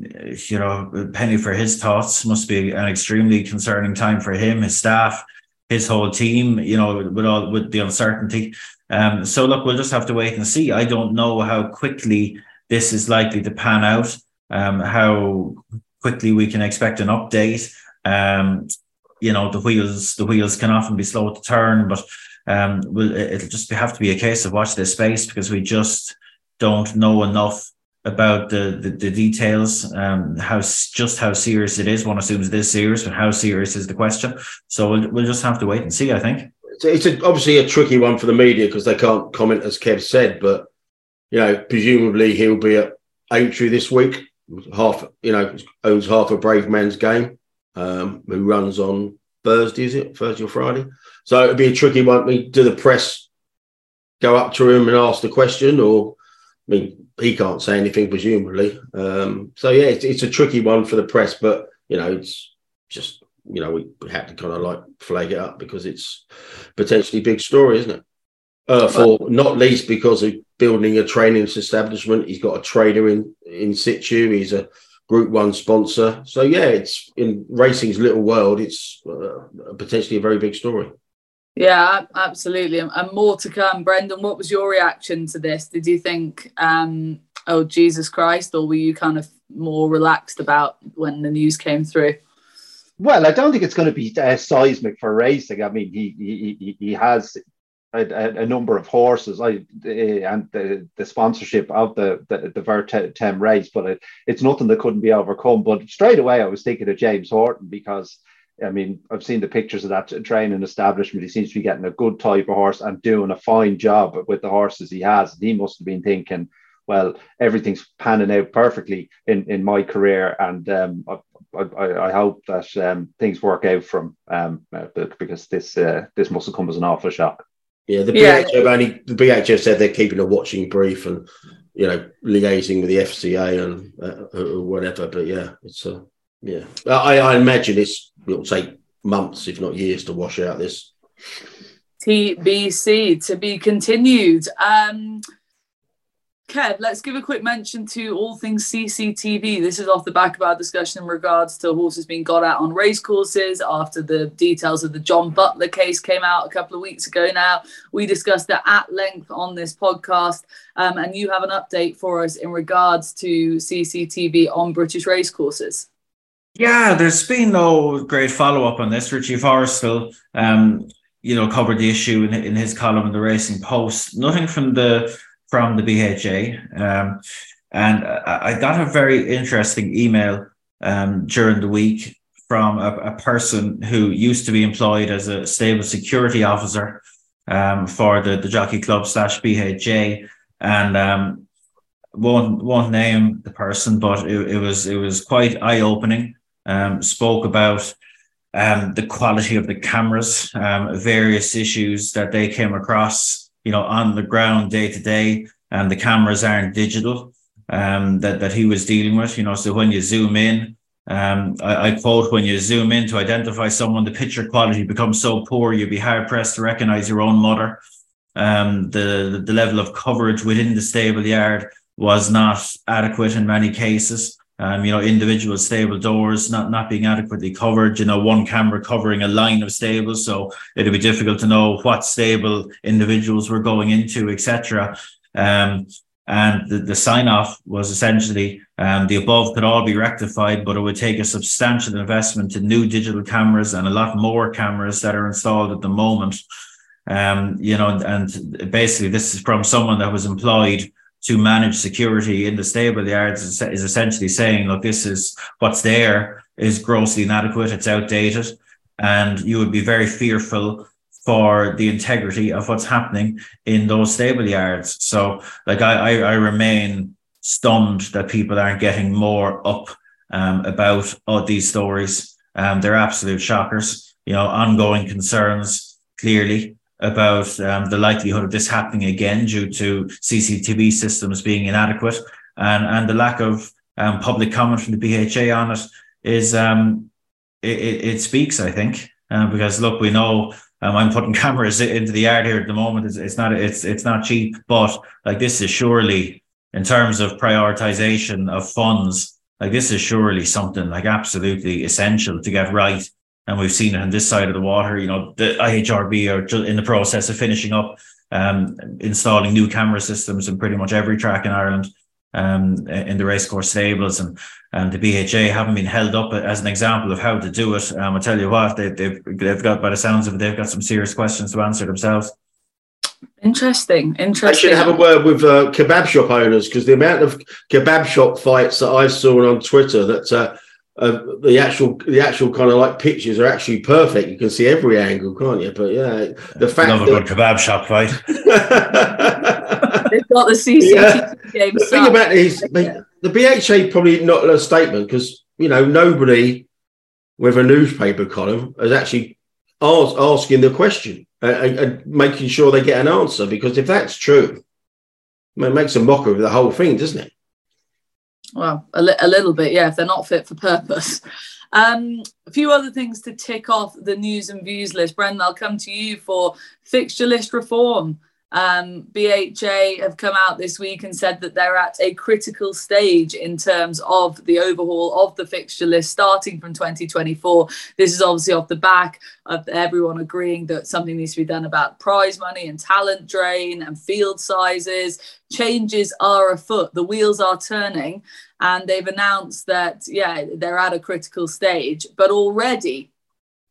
you know, penny for his thoughts must be an extremely concerning time for him, his staff, his whole team. You know, with all with the uncertainty. Um, so look, we'll just have to wait and see. I don't know how quickly this is likely to pan out. Um, how quickly we can expect an update. Um, you know, the wheels the wheels can often be slow to turn, but um, will it'll just have to be a case of watch this space because we just don't know enough about the, the, the details, um, how just how serious it is. One assumes it is serious, but how serious is the question? So we'll, we'll just have to wait and see. I think it's, it's a, obviously a tricky one for the media because they can't comment, as Kev said. But you know, presumably he'll be at Aintree this week. Half, you know, owns half a Bravemansgame, um, who runs on Thursday, is it Thursday or Friday? So it'd be a tricky one. I mean, do the press go up to him and ask the question, or I mean, he can't say anything, presumably. Um, so yeah, it's, it's, a tricky one for the press, but you know, it's just you know we, we had to kind of like flag it up because it's potentially big story, isn't it? Uh, for not least because of building a training establishment, he's got a trainer in in situ. He's a Group One sponsor. So yeah, it's in racing's little world. It's uh, potentially a very big story. Yeah, absolutely. And more to come. Brendan, what was your reaction to this? Did you think, um, oh, Jesus Christ, or were you kind of more relaxed about when the news came through? Well, I don't think it's going to be uh, seismic for racing. I mean, he he he has a, a, number of horses I, and the, the sponsorship of the the, the Vertem race, but it, it's nothing that couldn't be overcome. But straight away, I was thinking of James Horton because I mean, I've seen the pictures of that training establishment. He seems to be getting a good type of horse and doing a fine job with the horses he has. And he must have been thinking, well, everything's panning out perfectly in, in my career. And um, I, I, I, hope that um, things work out from um, uh, because this uh, this must have come as an awful shock. Yeah, the BHF yeah. only the BHF said they're keeping a watching brief and you know liaising with the FCA and uh, or whatever. But yeah, it's a uh, yeah. I, I imagine it's it'll take months, if not years, to wash out this. TBC to be continued. Um, Kev, let's give a quick mention to all things CCTV. This is off the back of our discussion in regards to horses being got out on racecourses after the details of the John Butler case came out a couple of weeks ago now. We discussed it at length on this podcast, um, and you have an update for us in regards to CCTV on British racecourses. Yeah, there's been no great follow up on this. Richie Forristal, um, you know, covered the issue in, in his column in the Racing Post. Nothing from the from the BHA. Um, and I got a very interesting email um, during the week from a, a, person who used to be employed as a stable security officer um, for the, the Jockey Club slash BHA. And um, won't won't name the person, but it, it was it was quite eye opening. Um, spoke about um, the quality of the cameras, um, various issues that they came across you know, on the ground day to day, and the cameras aren't digital. Um, that that he was dealing with, you know. So when you zoom in, um, I, I, quote, when you zoom in to identify someone, the picture quality becomes so poor you'd be hard pressed to recognize your own mother. Um, the the level of coverage within the stable yard was not adequate in many cases um, you know, individual stable doors not, not being adequately covered, you know, one camera covering a line of stables. So it'd be difficult to know what stable individuals were going into, etc. Um, and the, the sign off was essentially um, the above could all be rectified, but it would take a substantial investment to new digital cameras and a lot more cameras that are installed at the moment. Um, you know, and, and basically this is from someone that was employed to manage security in the stable yards is, is essentially saying, look, this is what's there is grossly inadequate, it's outdated, and you would be very fearful for the integrity of what's happening in those stable yards. So, like, I, I, I remain stunned that people aren't getting more up um, about all these stories. Um, they're absolute shockers. You know, ongoing concerns clearly about um, the likelihood of this happening again due to CCTV systems being inadequate and, and the lack of um, public comment from the BHA on it is um, it, it, speaks, I think, uh, because look, we know um, I'm putting cameras into the yard here at the moment. It's, it's not it's it's not cheap, but like this is surely in terms of prioritization of funds, like this is surely something like absolutely essential to get right and we've seen it on this side of the water. You know, the IHRB are in the process of finishing up um, installing new camera systems in pretty much every track in Ireland um, in the racecourse stables, and and the BHA haven't been held up as an example of how to do it. Um, I tell you what, they, they've they've got by the sounds of it, they've got some serious questions to answer themselves. Interesting, interesting. I should have a word with uh, kebab shop owners because the amount of kebab shop fights that I saw on Twitter that. Uh, uh, the actual the actual kind of like pictures are actually perfect. You can see every angle, can't you? But yeah, the fact Love that, a good kebab shop fight. They've got the CCTV yeah. game. The thing about it is the BHA probably not a statement because you know nobody with a newspaper column is actually ask, asking the question and, and, making sure they get an answer. Because if that's true, it makes a mockery of the whole thing, doesn't it? Well, a, li- a little bit, yeah, if they're not fit for purpose. Um, a few other things to tick off the news and views list. Brendan, I'll come to you for fixture list reform. Um, BHA have come out this week and said that they're at a critical stage in terms of the overhaul of the fixture list starting from 2024. This is obviously off the back of everyone agreeing that something needs to be done about prize money and talent drain and field sizes. Changes are afoot, the wheels are turning, and they've announced that, yeah, they're at a critical stage, but already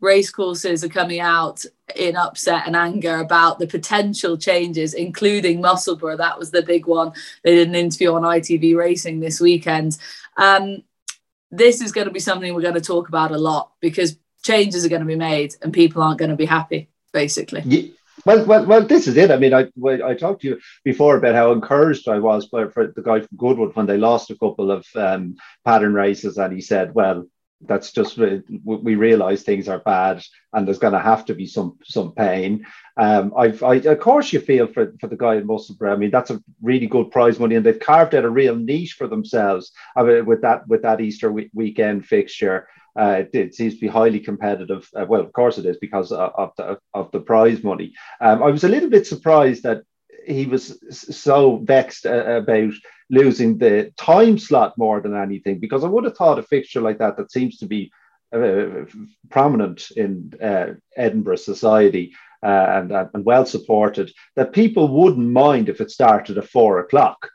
racecourses are coming out in upset and anger about the potential changes, including Musselburgh. That was the big one. They did an interview on ITV Racing this weekend. Um, this is going to be something we're going to talk about a lot because changes are going to be made and people aren't going to be happy, basically. Yeah. Well, well, well. This is it. I mean, I I talked to you before about how encouraged I was by for the guy from Goodwood when they lost a couple of um, pattern races, and he said, "Well, that's just we realize things are bad and there's going to have to be some some pain um I've, I, of course you feel for, for the guy in Musselburgh I mean that's a really good prize money and they've carved out a real niche for themselves I mean, with that with that Easter weekend fixture Uh, it, it, seems to be highly competitive. Uh, well, of course it is because of, of the, of the prize money. Um, I was a little bit surprised that he was so vexed uh, about losing the time slot more than anything because I would have thought a fixture like that that seems to be uh, prominent in uh, Edinburgh society uh, and, and well supported that people wouldn't mind if it started at four o'clock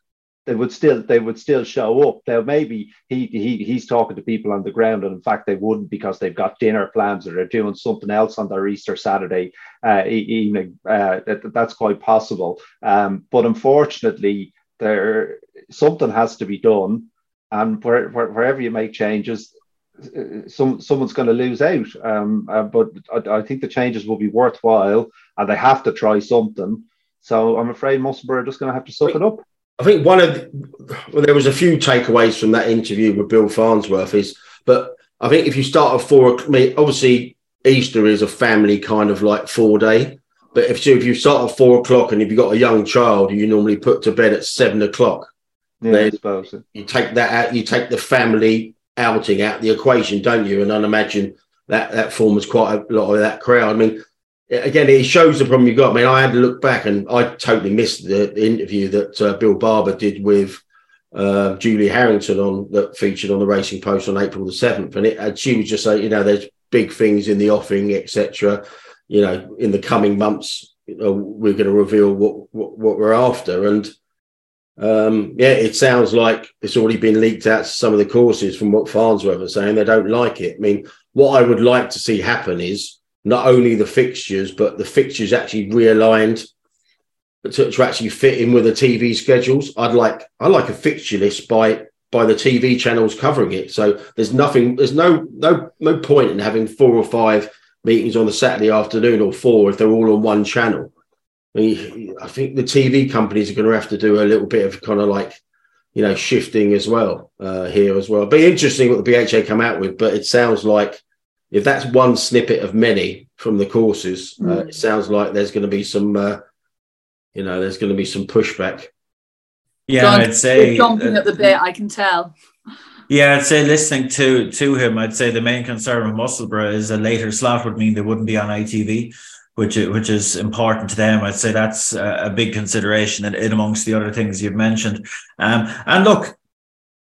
they would still they would still show up. Now maybe he he he's talking to people on the ground, and in fact they wouldn't because they've got dinner plans or they're doing something else on their Easter Saturday uh, evening. Uh, that, that's quite possible. Um, but unfortunately, there something has to be done, and where, where, wherever you make changes. Uh, some someone's going to lose out, um, uh, but I, I think the changes will be worthwhile, and they have to try something. So I'm afraid Musselburgh are just going to have to suck it up. I think one of the, well, there was a few takeaways from that interview with Bill Farnsworth is, but I think if you start at four, I mean, obviously Easter is a family kind of like four day, but if so, if you start at four o'clock and if you've got a young child, you normally put to bed at seven o'clock. Yeah, then suppose you take that out, you take the family outing out the equation, don't you? And I imagine that that forms quite a lot of that crowd. I mean, again, it shows the problem you've got. I mean, I had to look back and I totally missed the, interview that uh, Bill Barber did with uh, Julie Harrington on that featured on the Racing Post on April the seventh, and it and she was just saying, you know, there's big things in the offing, etc. You know, in the coming months, you know, we're going to reveal what, what, what we're after, and um, yeah, it sounds like it's already been leaked out to some of the courses from what Farnsworth are saying. They don't like it. I mean, what I would like to see happen is not only the fixtures, but the fixtures actually realigned to, to actually fit in with the TV schedules. I'd like I like a fixture list by by the TV channels covering it. So there's nothing, there's no no no point in having four or five meetings on the Saturday afternoon or four if they're all on one channel. I, mean, I think the TV companies are going to have to do a little bit of kind of like you know shifting as well uh, here as well. Be interesting what the BHA come out with, but it sounds like if that's one snippet of many from the courses, mm. uh, it sounds like there's going to be some, uh, you know, there's going to be some pushback. Yeah, John, I'd say jumping uh, at the bit. I can tell. Yeah, I'd say listening to to him, I'd say the main concern with Musselburgh is a later slot would mean they wouldn't be on ITV, which which is important to them. I'd say that's a, a big consideration in, in, amongst the other things you've mentioned. Um, and look,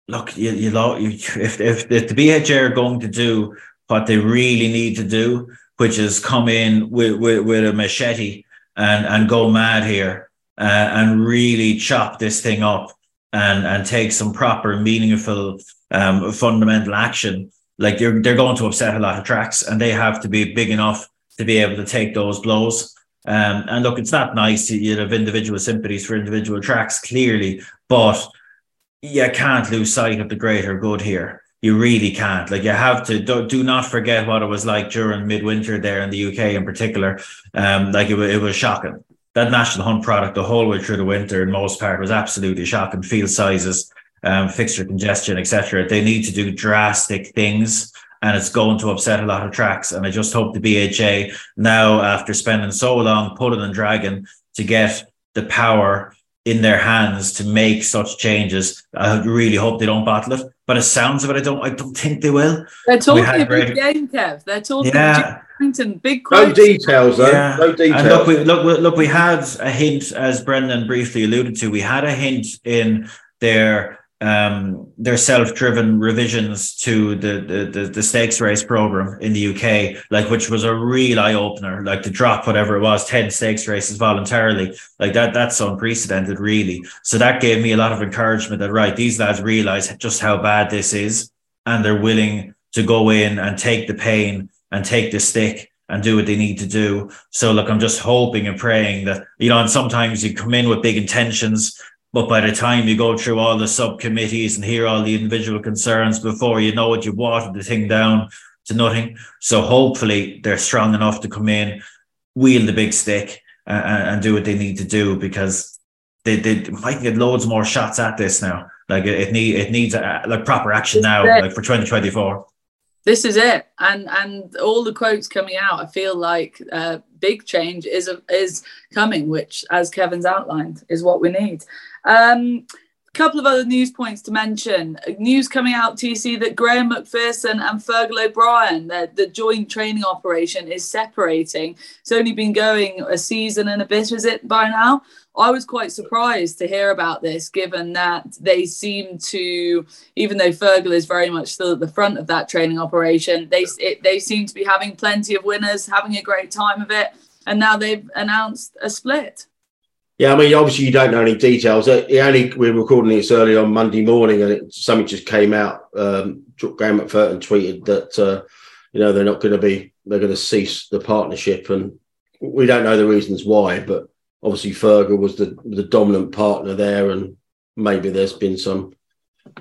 look, you, you, you if, if if the BHA are going to do what they really need to do, which is come in with, with, with a machete and, and go mad here uh, and really chop this thing up and, and take some proper, meaningful, um, fundamental action. Like they're, they're going to upset a lot of tracks and they have to be big enough to be able to take those blows. Um, and look, it's not nice to you have individual sympathies for individual tracks, clearly, but you can't lose sight of the greater good here you really can't. Like you have to do, do not forget what it was like during midwinter there in the UK in particular. Um, like it, it was shocking. That national hunt product the whole way through the winter in most part was absolutely shocking. Field sizes, um, fixture congestion, etc. They need to do drastic things and it's going to upset a lot of tracks. And I just hope the BHA now, after spending so long pulling and dragging to get the power in their hands to make such changes. I really hope they don't bottle it. But it sounds of it, I don't. I don't think they will. They're talking a big game, Kev. They're talking yeah. big. No details, though. Yeah. No details. And look, we, look, look. We had a hint, as Brendan briefly alluded to. We had a hint in their um, their self-driven revisions to the, the, the the stakes race program in the UK, like which was a real eye opener. Like to drop whatever it was, ten stakes races voluntarily, like that. That's unprecedented, really. So that gave me a lot of encouragement that right, these lads realize just how bad this is, and they're willing to go in and take the pain and take the stick and do what they need to do. So look, I'm just hoping and praying that you know, and sometimes you come in with big intentions but by the time you go through all the subcommittees and hear all the individual concerns before you know it, you've watered the thing down to nothing. So hopefully they're strong enough to come in, wield the big stick, uh, and do what they need to do because they, they might get loads more shots at this now. Like it, it need it needs a, like proper action now, like for 2024 this is it and and all the quotes coming out i feel like uh, big change is a, is coming which as kevin's outlined is what we need um, couple of other news points to mention. News coming out, TC, that Graeme McPherson and Fergal O'Brien, the, the joint training operation is separating. It's only been going a season and a bit, is it by now? I was quite surprised to hear about this, given that they seem to, even though Fergal is very much still at the front of that training operation, they it, they seem to be having plenty of winners, having a great time of it, and now they've announced a split. Yeah, I mean, obviously you don't know any details. It only we are recording this early on Monday morning, and it, something just came out. Um, Graeme McPherson tweeted that uh, you know they're not going to be they're going to cease the partnership, and we don't know the reasons why. But obviously Fergal was the the dominant partner there, and maybe there's been some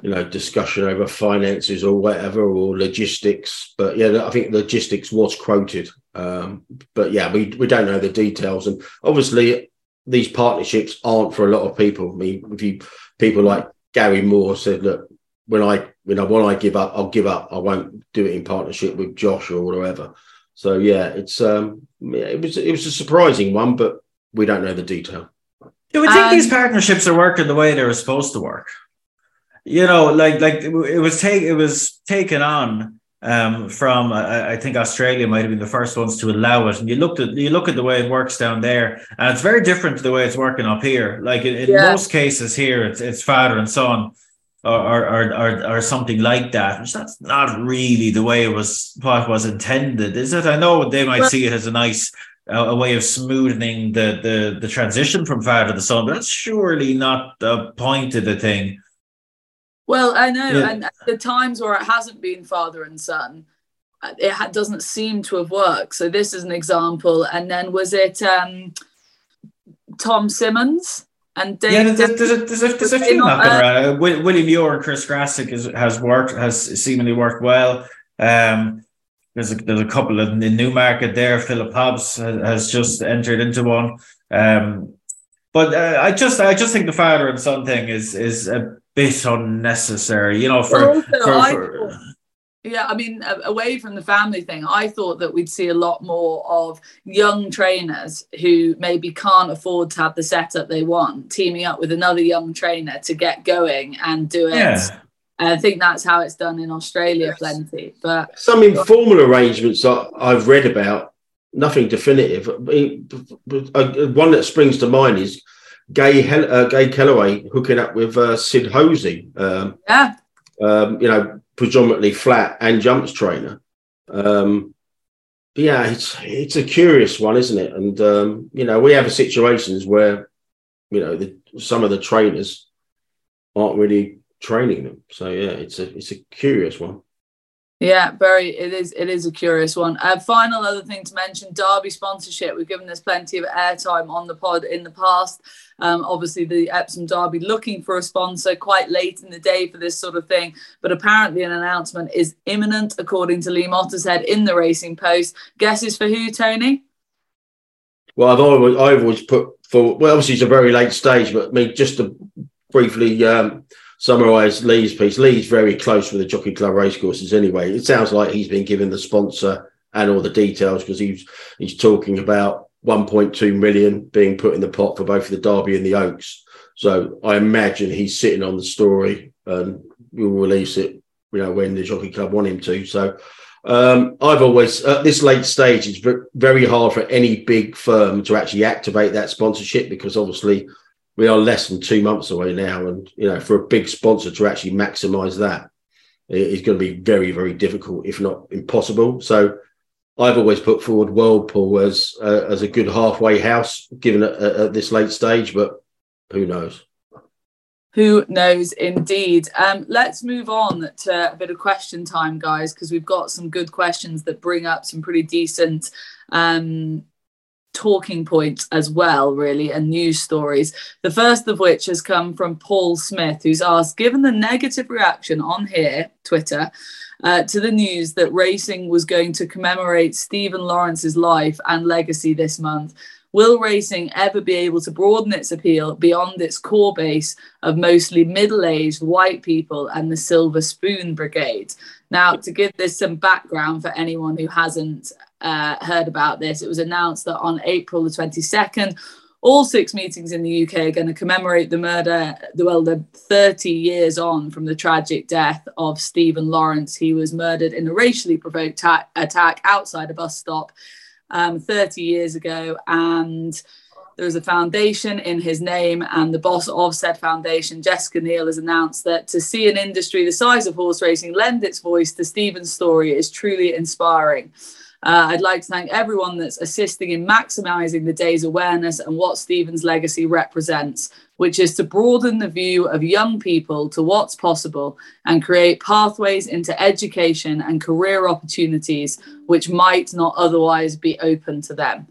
you know discussion over finances or whatever or logistics. But yeah, I think logistics was quoted. Um, but yeah, we we don't know the details, and obviously these partnerships aren't for a lot of people. I mean, if you people like Gary Moore said, look, when I you know when I give up, I'll give up. I won't do it in partnership with Josh or whatever. So yeah, it's um yeah, it was it was a surprising one, but we don't know the detail. Do we think um, these partnerships are working the way they were supposed to work? You know, like like it was take it was taken on um, from I, I, think Australia might have been the first ones to allow it. And you looked at you look at the way it works down there, and it's very different to the way it's working up here. Like in, in yeah. most cases here, it's it's father and son. Or, or, or, or something like that, which that's not really the way it was what was intended, is it? I know they might well, see it as a nice a, way of smoothing the, the the transition from father to son, but that's surely not the point of the thing. Well, I know, yeah. and the times where it hasn't been father and son, uh, it ha- doesn't seem to have worked. So this is an example. And then was it um, Tom Simmons? And Dave, yeah, there's, there's, a, there's, a, there's a few knocking uh, around. Uh, Willie Muir and Chris Grassick is, has worked, has seemingly worked well. Um, there's a, there's a couple in the Newmarket there. Philip Hobbs has, has just entered into one. Um, but uh, I just I just think the father and son thing is is a bit unnecessary, you know. For, also, for, for thought, yeah, I mean, away from the family thing, I thought that we'd see a lot more of young trainers who maybe can't afford to have the setup they want, teaming up with another young trainer to get going and do it. Yeah. I think that's how it's done in Australia, yes. plenty. But some informal arrangements that I've read about, nothing definitive. Uh, one that springs to mind is Gay Hel- uh, Gay Kelleway hooking up with uh, Sid Hosey. Um, yeah. Um, you know, predominantly flat and jumps trainer. Um, yeah, it's it's a curious one, isn't it? And um, you know, we have situations where you know the, some of the trainers aren't really training them. So yeah, it's a it's a curious one. Yeah, very. It is. It is a curious one. Uh, final other thing to mention: Derby sponsorship. We've given this plenty of airtime on the pod in the past. Um, obviously, the Epsom Derby looking for a sponsor quite late in the day for this sort of thing, but apparently an announcement is imminent, according to Lee Mottershead in the Racing Post. Guesses for who, Tony? Well, I've always, I've always put for. Well, obviously, it's a very late stage, but I mean, just to briefly. Um, summarise Lee's piece. Lee's very close with the Jockey Club racecourses anyway. It sounds like he's been given the sponsor and all the details because he's he's talking about 1.2 million being put in the pot for both the Derby and the Oaks. So I imagine he's sitting on the story and we'll release it, you know, when the Jockey Club want him to. So um, I've always at this late stage, it's very hard for any big firm to actually activate that sponsorship because obviously we are less than two months away now, and you know, for a big sponsor to actually maximise that is going to be very, very difficult, if not impossible. So, I've always put forward Whirlpool as uh, as a good halfway house, given at, at, this late stage, but who knows? Who knows, indeed. Um, let's move on to a bit of question time, guys, because we've got some good questions that bring up some pretty decent um, talking points as well, really, and news stories. The first of which has come from Paul Smith, who's asked Given the negative reaction on here, Twitter, uh, to the news that racing was going to commemorate Stephen Lawrence's life and legacy this month, will racing ever be able to broaden its appeal beyond its core base of mostly middle aged white people and the Silver Spoon Brigade? Now, to give this some background for anyone who hasn't uh, heard about this, it was announced that on April the 22nd, all six meetings in the UK are going to commemorate the murder, well, the 30 years on from the tragic death of Stephen Lawrence. He was murdered in a racially provoked ta- attack outside a bus stop um, 30 years ago. And there is a foundation in his name, and the boss of said foundation, Jessica Neal, has announced that to see an industry the size of horse racing lend its voice to Stephen's story is truly inspiring. Uh, I'd like to thank everyone that's assisting in maximising the day's awareness and what Stephen's legacy represents, which is to broaden the view of young people to what's possible and create pathways into education and career opportunities which might not otherwise be open to them.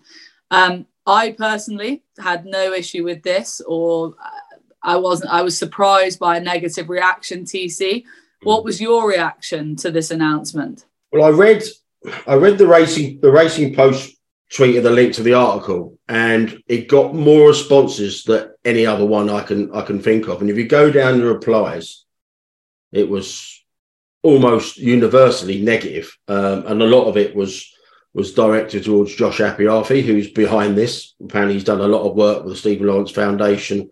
Um, I personally had no issue with this, or uh, I wasn't. I was surprised by a negative reaction. TC, what was your reaction to this announcement? Well, I read, I read the racing, the racing post tweeted the link to the article, and it got more responses than any other one I can I can think of. And if you go down the replies, it was almost universally negative, um, and a lot of it was was directed towards Josh Apiafi, who's behind this. Apparently, he's done a lot of work with the Stephen Lawrence Foundation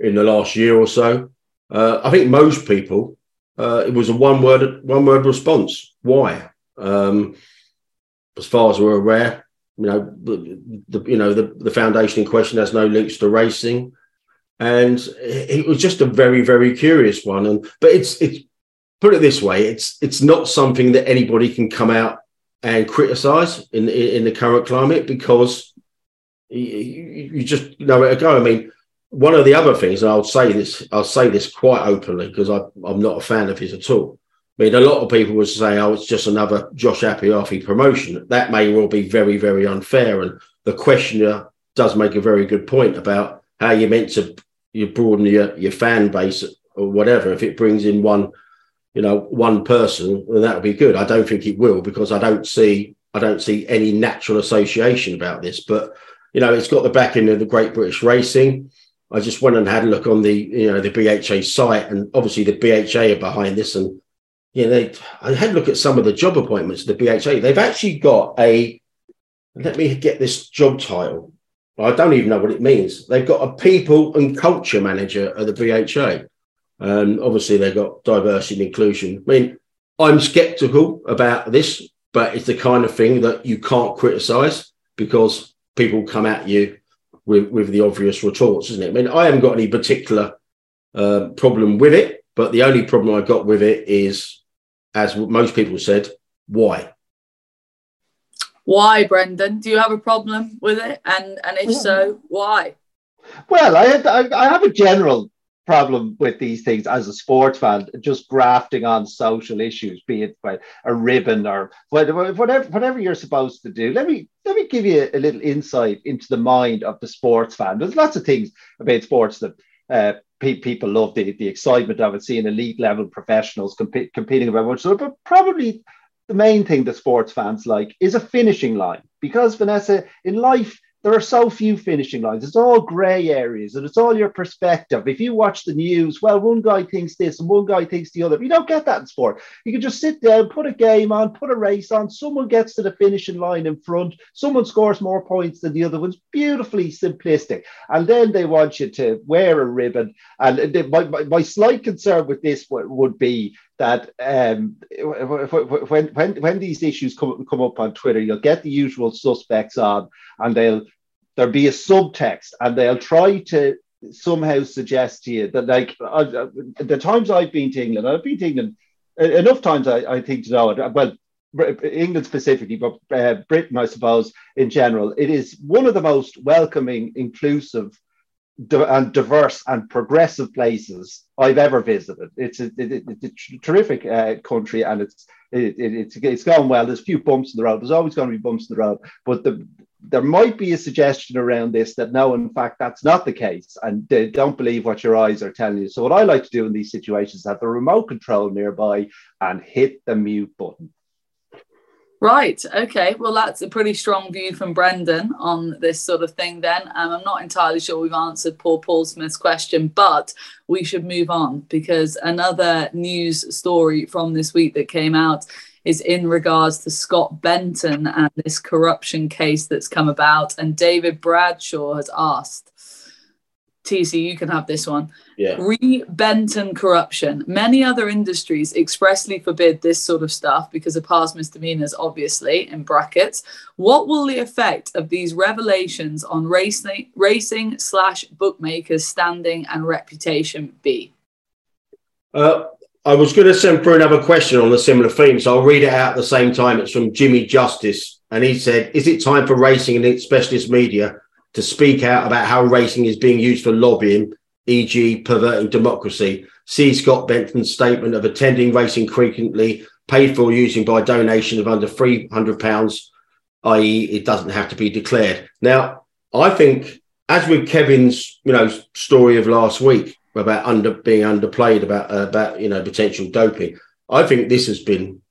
in the last year or so. Uh, I think most people, uh, it was a one word one word response. Why? Um, as far as we're aware, you know, the, you know the, the foundation in question has no links to racing, and it was just a very very curious one. And but it's it's put it this way, it's it's not something that anybody can come out and criticize in in the current climate because you, you just know where to go. I mean, one of the other things, and I'll say this, I'll say this quite openly because I'm not a fan of his at all. I mean, a lot of people would say, "Oh, it's just another Josh Apiafi promotion." That may well be very, very unfair. And the questioner does make a very good point about how you're meant to you broaden your your fan base or whatever. If it brings in one you know, one person, then that would be good. I don't think it will because I don't see I don't see any natural association about this. But you know, it's got the backing of the Great British Racing. I just went and had a look on the you know the BHA site, and obviously the BHA are behind this. And know, they, I had a look at some of the job appointments. At the BHA they've actually got a. Let me get this job title. I don't even know what it means. They've got a people and culture manager at the BHA. And obviously, they've got diversity and inclusion. I mean, I'm skeptical about this, but it's the kind of thing that you can't criticize because people come at you with, with the obvious retorts, isn't it? I mean, I haven't got any particular uh, problem with it, but the only problem I've got with it is, as most people said, why? Why, Brendan? Do you have a problem with it? And and if so, why? Well, I, I, I have a general problem with these things as a sports fan, just grafting on social issues, be it by a ribbon or whatever, whatever you're supposed to do. Let me let me give you a little insight into the mind of the sports fan. There's lots of things about sports that uh, pe- people love the, the excitement of it, seeing elite level professionals comp- competing about much. So, but probably the main thing that sports fans like is a finishing line because Vanessa in life there are so few finishing lines. It's all grey areas and it's all your perspective. If you watch the news, well, one guy thinks this and one guy thinks the other. You don't get that in sport. You can just sit down, put a game on, put a race on. Someone gets to the finishing line in front. Someone scores more points than the other one's beautifully simplistic. And then they want you to wear a ribbon. And my, my, my slight concern with this would be that um, when, when, when these issues come, come up on Twitter, you'll get the usual suspects on and they'll there'll be a subtext and they'll try to somehow suggest to you that like uh, the times I've been to England, I've been to England enough times I, I think to know it. Well, England specifically, but uh, Britain, I suppose, in general, it is one of the most welcoming, inclusive, and diverse and progressive places I've ever visited. It's a, it, it's a terrific uh, country, and it's it, it's it's going well. There's a few bumps in the road. There's always going to be bumps in the road, but the there might be a suggestion around this that no, in fact, that's not the case, and they don't believe what your eyes are telling you. So, what I like to do in these situations is have the remote control nearby and hit the mute button. Right. Okay. Well, that's a pretty strong view from Brendan on this sort of thing. Then um, I'm not entirely sure we've answered Paul Paul Smith's question, but we should move on because another news story from this week that came out is in regards to Scott Benton and this corruption case that's come about. And David Bradshaw has asked, TC, you can have this one. Yeah. Re Benton corruption. Many other industries expressly forbid this sort of stuff because of past misdemeanors, obviously, in brackets. What will the effect of these revelations on racing, racing slash bookmakers' standing and reputation be? Uh, I was going to send through another question on a similar theme, so I'll read it out at the same time. It's from Jimmy Justice, and he said, "Is it time for racing and its specialist media to speak out about how racing is being used for lobbying, e.g., perverting democracy?" See Scott Benton's statement of attending racing frequently, paid for using by donation of under three hundred pounds, i.e., it doesn't have to be declared. Now, I think, as with Kevin's, you know, story of last week about under being underplayed about uh, about you know potential doping. I think this has been,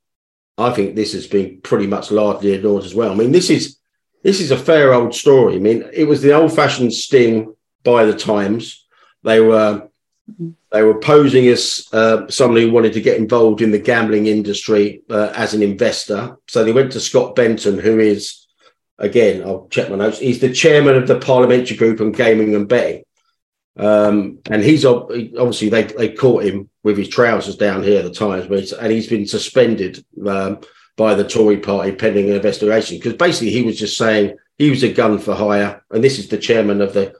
I think this has been pretty much largely ignored as well. I mean, this is this is a fair old story. I mean, it was the old-fashioned sting by the Times. They were they were posing as uh, somebody who wanted to get involved in the gambling industry uh, as an investor. So they went to Scott Benton, who is again, I'll check my notes. He's the chairman of the Parliamentary Group on Gaming and Betting. Um, and he's obviously they they caught him with his trousers down here at the Times, and he's been suspended um, by the Tory party pending an investigation because basically he was just saying he was a gun for hire, and this is the chairman of the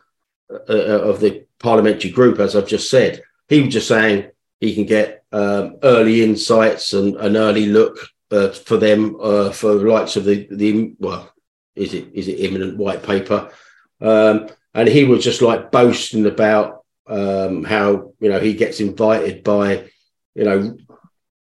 uh, uh, of the parliamentary group, as I've just said. He was just saying he can get um, early insights and an early look uh, for them uh, for the likes of the the well, is it is it imminent white paper. Um, and he was just like boasting about um, how you know he gets invited by you know,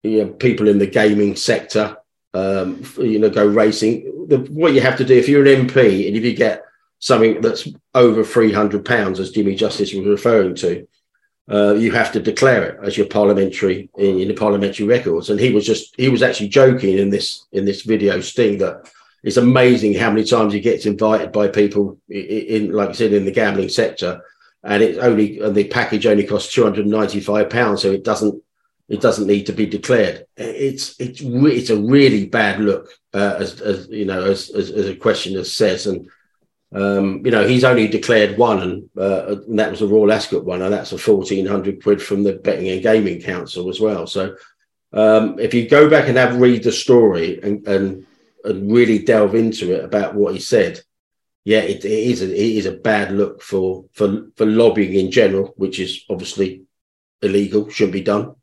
you know people in the gaming sector um, you know go racing. The, what you have to do if you're an mp and if you get something that's over 300 pounds as jimmy justice was referring to uh, you have to declare it as your parliamentary in, in the parliamentary records. And he was just he was actually joking in this in this video sting that it's amazing how many times he gets invited by people in, in like I said, in the gambling sector, and it only and the package only costs two hundred ninety five pounds, so it doesn't it doesn't need to be declared. It's it's it's a really bad look, uh, as, as you know, as, as, as a questioner says, and um, you know he's only declared one, and, uh, and that was a Royal Ascot one, and that's a fourteen hundred quid from the Betting and Gaming Council as well. So um, if you go back and have read the story and, and and really delve into it about what he said, yeah, it, it is a, it is a bad look for for for lobbying in general, which is obviously illegal, shouldn't be done,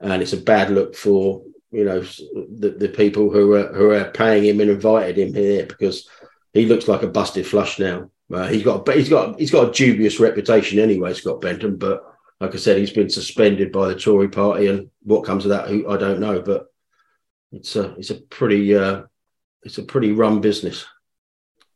and it's a bad look for you know the, the people who are who are paying him and invited him here because he looks like a busted flush now. Uh, he's got he's got he's got a dubious reputation anyway, Scott Benton, but like I said, he's been suspended by the Tory party, and what comes of that, I don't know. But it's a it's a pretty uh, it's a pretty rum business.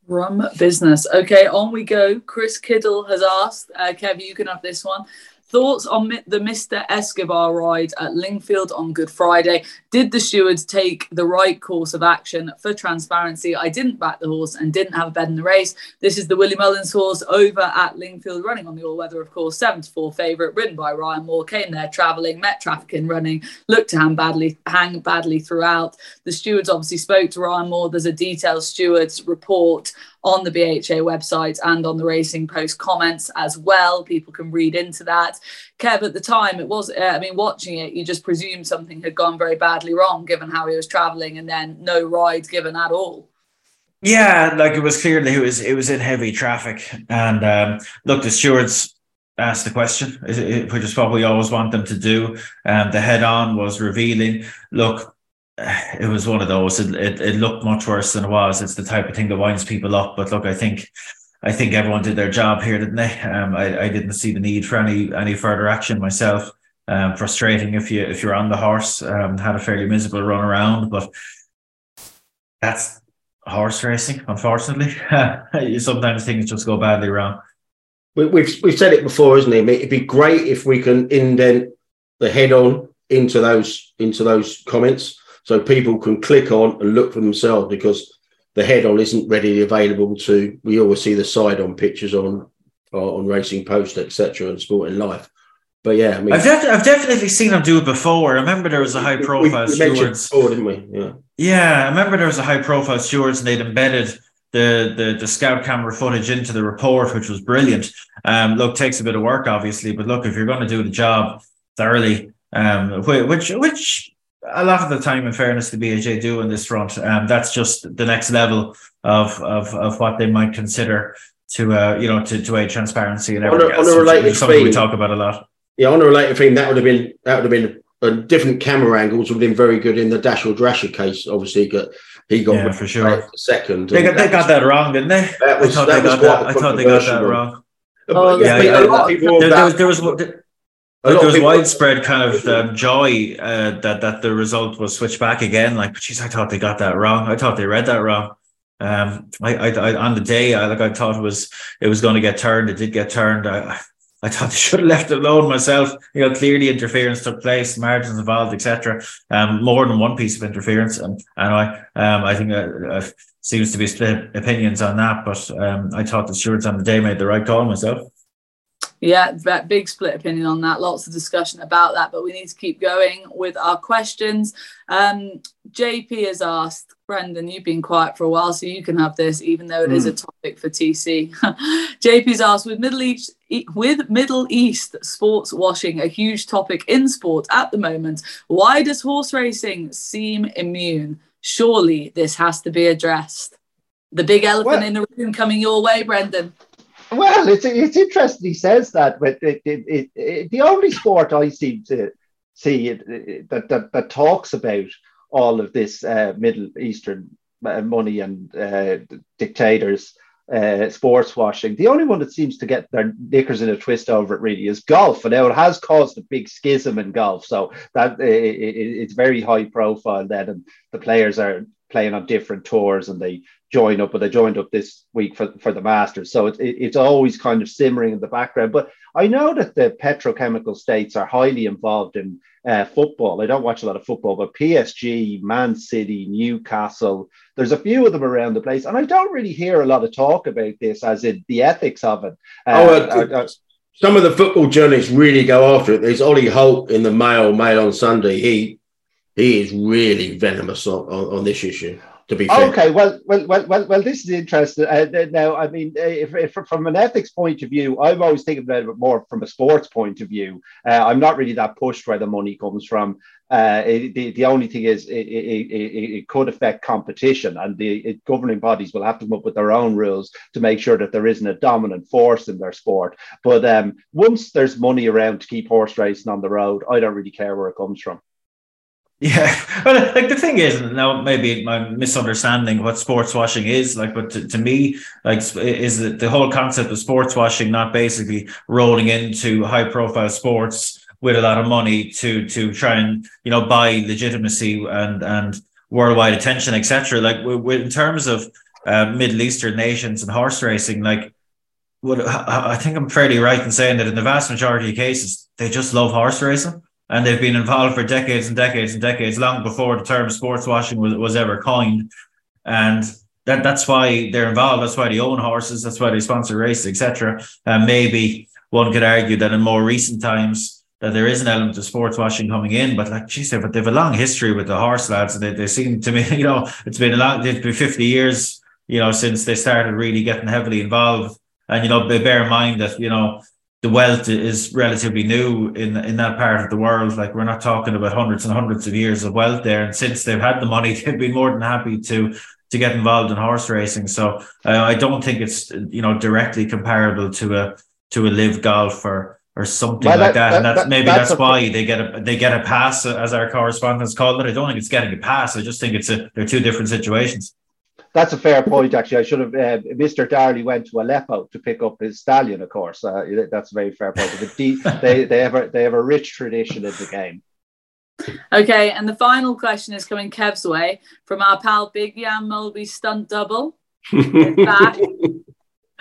Rum business. Okay, on we go. Chris Kiddle has asked, uh, Kev, you can have this one. Thoughts on the Mr. Escobar ride at Lingfield on Good Friday? Did the stewards take the right course of action for transparency? I didn't back the horse and didn't have a bet in the race. This is the Willie Mullins horse over at Lingfield, running on the all weather, of course, 7 to 4 favourite, ridden by Ryan Moore. Came there travelling, met traffic in running, looked to hang badly, hang badly throughout. The stewards obviously spoke to Ryan Moore. There's a detailed stewards report on the BHA website and on the Racing Post comments as well. People can read into that. Kev, at the time, it was, uh, I mean, watching it, you just presumed something had gone very badly wrong given how he was traveling and then no ride given at all. Yeah, like it was clear that it was it was in heavy traffic, and um, look, the stewards asked the question, which is what we always want them to do. Um, the head on was revealing. Look, it was one of those. It, it, it looked much worse than it was. It's the type of thing that winds people up. But look, I think I think everyone did their job here, didn't they? Um, I, I didn't see the need for any any further action myself. Um, frustrating if you if you're on the horse. Um, had a fairly miserable run around, but that's horse racing. Unfortunately, sometimes things just go badly wrong. We, we've we've said it before, isn't it? It'd be great if we can indent the head on into those into those comments so people can click on and look for themselves because the head on isn't readily available to. We always see the side on pictures on uh, on Racing Post, etc., and Sporting Life. But yeah, I mean, I've, def- I've definitely seen him do it before. I remember there was a high profile we, we stewards. Before, didn't we? Yeah. Yeah, I remember there was a high profile stewards and they'd embedded the the the scout camera footage into the report, which was brilliant. Um, look, takes a bit of work, obviously, but look, if you're going to do the job thoroughly, um, which which a lot of the time, in fairness, the BAJ do on this front, um, that's just the next level of of of what they might consider to uh you know to to aid transparency and everything. On a, on a related something thing, we talk about a lot. Yeah, on a related thing, that would have been that would have been a different camera angles would have been very good in the Dashel Drasher case. Obviously, got he got Yeah, for sure. second. They got, they that got that wrong, didn't they? That was- I thought they got that. I thought they got that wrong. Oh, yeah, yeah, yeah. lot of people There, there was there was there was people- widespread kind of um, joy uh, that that the result was switched back again. Like, geez, I thought they got that wrong. I thought they read that wrong. Um, I, I, I on the day, I like I thought it was it was going to get turned. It did get turned. I, I thought they should have left it alone myself. You know, clearly interference took place, margins involved, etc. Um, more than one piece of interference, and and I um I think uh, uh, seems to be split opinions on that. But um, I thought the stewards on the day made the right call myself. Yeah, that big split opinion on that. Lots of discussion about that, but we need to keep going with our questions. Um, JP has asked, Brendan, you've been quiet for a while, so you can have this, even though it is a topic for TC. JP's asked, with Middle East with Middle East sports washing a huge topic in sport at the moment, why does horse racing seem immune? Surely this has to be addressed. The big elephant Well- in the room coming your way, Brendan. Well, it's it's interesting he says that, but it, it, it, the only sport I seem to see that, that that talks about all of this uh, Middle Eastern uh, money and uh, dictators, uh, sports washing. The only one that seems to get their knickers in a twist over it really is golf, and now it has caused a big schism in golf. So that it, it's very high profile then, and the players are playing on different tours and they join up, but they joined up this week for, for the Masters. So it, it, it's always kind of simmering in the background. But I know that the petrochemical states are highly involved in uh, football. I don't watch a lot of football, but PSG, Man City, Newcastle, there's a few of them around the place. And I don't really hear a lot of talk about this as in the ethics of it. Oh, Uh, uh, uh, uh, some of the football journalists really go after it. There's Ollie Holt in the Mail, Mail on Sunday. He he is really venomous on, on, on this issue. To be fair, Okay, well, well, well, well, well. This is interesting. Uh, now, I mean, uh, if, if from an ethics point of view, I'm always thinking about it more from a sports point of view. Uh, I'm not really that pushed where the money comes from. Uh, it, the, the only thing is, it, it, it, could affect competition, and the governing bodies will have to come up with their own rules to make sure that there isn't a dominant force in their sport. But um, once there's money around to keep horse racing on the road, I don't really care where it comes from. Yeah, well, like the thing is, now maybe I'm misunderstanding what sports washing is like, but to, to me, like, is that the whole concept of sports washing not basically rolling into high profile sports with a lot of money to to try and you know buy legitimacy and and worldwide attention, etc. Like, w- w- in terms of uh, Middle Eastern nations and horse racing, like. What I think I'm fairly right in saying that in the vast majority of cases, they just love horse racing and they've been involved for decades and decades and decades, long before the term sports washing was, was ever coined. And that that's why they're involved. That's why they own horses. That's why they sponsor races, etc. And maybe one could argue that in more recent times that there is an element of sports washing coming in, but like, geez, they've, they've a long history with the horse lads. And they, they seem to me, you know, it's been a long, it's been 50 years, you know, since they started really getting heavily involved. And, you know, bear in mind that, you know, the wealth is relatively new in in that part of the world. Like we're not talking about hundreds and hundreds of years of wealth there. And since they've had the money, they've been more than happy to to get involved in horse racing. So uh, I don't think it's you know directly comparable to a to a live golf or or something Well, like that- that. And that- that's that- maybe that's that's, why they get a they get a pass as our correspondents called it. I don't think it's getting a pass. I just think it's a they're two different situations. That's a fair point, actually. I should have. Uh, Mr. Darley went to Aleppo to pick up his stallion, of course. Uh, that's a very fair point. But deep, they they have a they have a rich tradition in the game. Okay, and the final question is coming Kev's way from our pal Big Yam Mulby stunt double.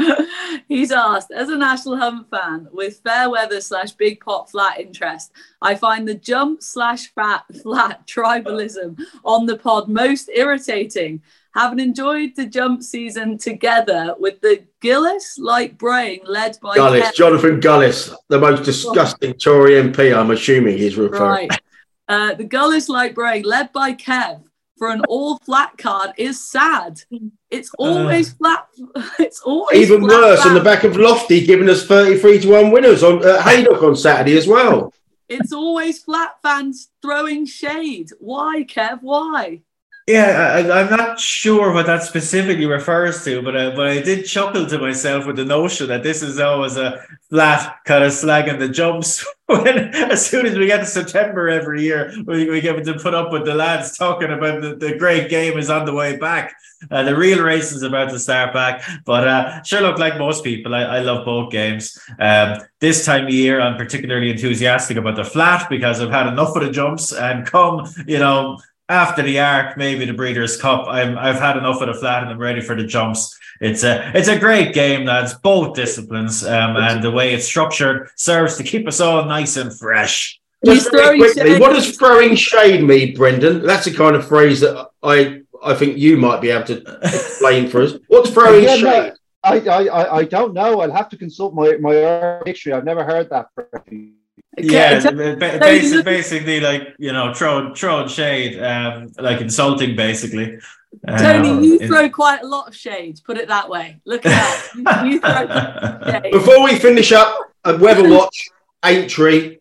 He's asked, as a National Hunt fan with fair weather slash big pot flat interest, I find the jump slash fat flat tribalism on the pod most irritating. Having enjoyed the jump season together with the Gullis like brain led by Gullis, Kev- Jonathan Gullis, the most disgusting Tory MP. I'm assuming he's referring. Right. Uh, the Gullis like brain, led by Kev, for an all flat card is sad. It's always uh, flat. It's always even worse on the back of Lofty giving us 33 to 1 winners on uh, Haydock on Saturday as well. It's always flat fans throwing shade. Why, Kev? Why? Yeah, I, am not sure what that specifically refers to, but uh, but I did chuckle to myself with the notion that this is always a flat kind of slag slagging the jumps. when as soon as we get to September every year, we, we get to put up with the lads talking about the, the great game is on the way back. Uh, the real race is about to start back. But uh, sure, look, like most people, I, I love both games. Um, this time of year, I'm particularly enthusiastic about the flat because I've had enough of the jumps and come, you know, after the arc, maybe the Breeders' Cup. I'm I've had enough of the flat and I'm ready for the jumps. It's a it's a great game, lads. Both disciplines, um, and the way it's structured serves to keep us all nice and fresh. Just very quickly, what does throwing shade mean, Brendan? That's the kind of phrase that I I think you might be able to explain for us. What's throwing yeah, shade? No, I, I I don't know. I'll have to consult my my history. I've never heard that. Yeah, basically, basically, like you know, throw throw shade, um, like insulting, basically. Tony, um, you throw quite a lot of shade. Put it that way. Look at that. You, you throw Before we finish up, a weather watch entry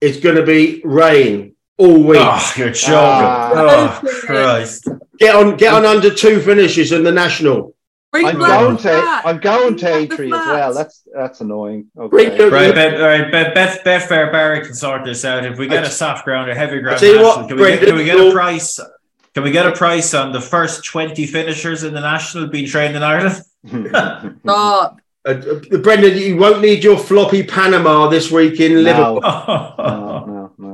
is going to be rain all week. Oh, you're joking. Uh, oh, Christ. Get on, get on under two finishes in the national. Bring I'm going to I'm going to Aintree as well. That's that's annoying. Okay. Right, bet, right, bet, bet, Betfair Barry can sort this out. If we get a soft ground or heavy ground, national, what, can, we get, can we get a price? Can we get a price on the first 20 finishers in the national being trained in Ireland? Stop. Uh, uh, Brendan, you won't need your floppy Panama this week in no. Liverpool. no, no, no.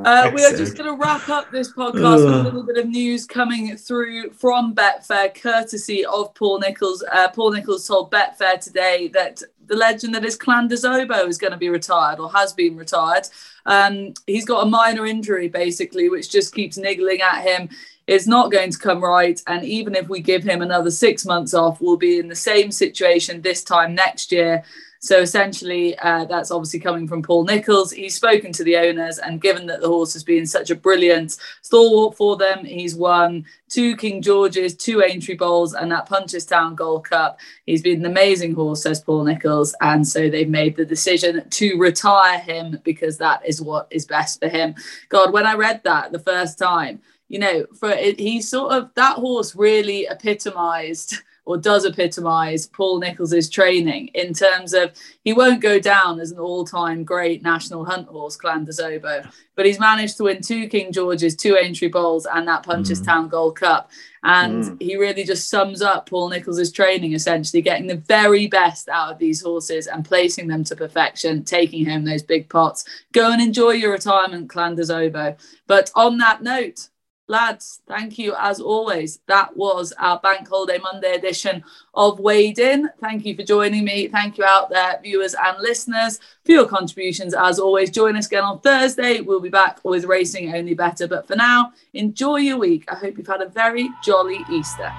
Uh, we are just going to wrap up this podcast with a little bit of news coming through from Betfair, courtesy of Paul Nicholls. Uh, Paul Nicholls told Betfair today that the legend that is Clan Des Obeaux is going to be retired or has been retired. Um, he's got a minor injury, basically, which just keeps niggling at him it's not going to come right. And even if we give him another six months off, we'll be in the same situation this time next year. So essentially, uh, that's obviously coming from Paul Nicholls. He's spoken to the owners, and given that the horse has been such a brilliant stalwart for them, he's won two King Georges, two Aintree Bowls, and that Punchestown Gold Cup. He's been an amazing horse, says Paul Nicholls, and so they've made the decision to retire him because that is what is best for him. God, when I read that the first time, you know, for it, he sort of that horse really epitomized or does epitomize Paul Nicholls' training in terms of he won't go down as an all-time great national hunt horse, Clan Des Obeaux, but he's managed to win two King Georges, two Aintree Bowls, and that Punchestown mm. Gold Cup. And mm. he really just sums up Paul Nicholls' training, essentially getting the very best out of these horses and placing them to perfection, taking home those big pots. Go and enjoy your retirement, Clan Des Obeaux. But on that note, lads, thank you as always. That was our Bank Holiday Monday edition of Weighed In. Thank you for joining me. Thank you out there, viewers and listeners, for your contributions. As always, join us again on Thursday. We'll be back with Racing Only Better. But for now, enjoy your week. I hope you've had a very jolly Easter.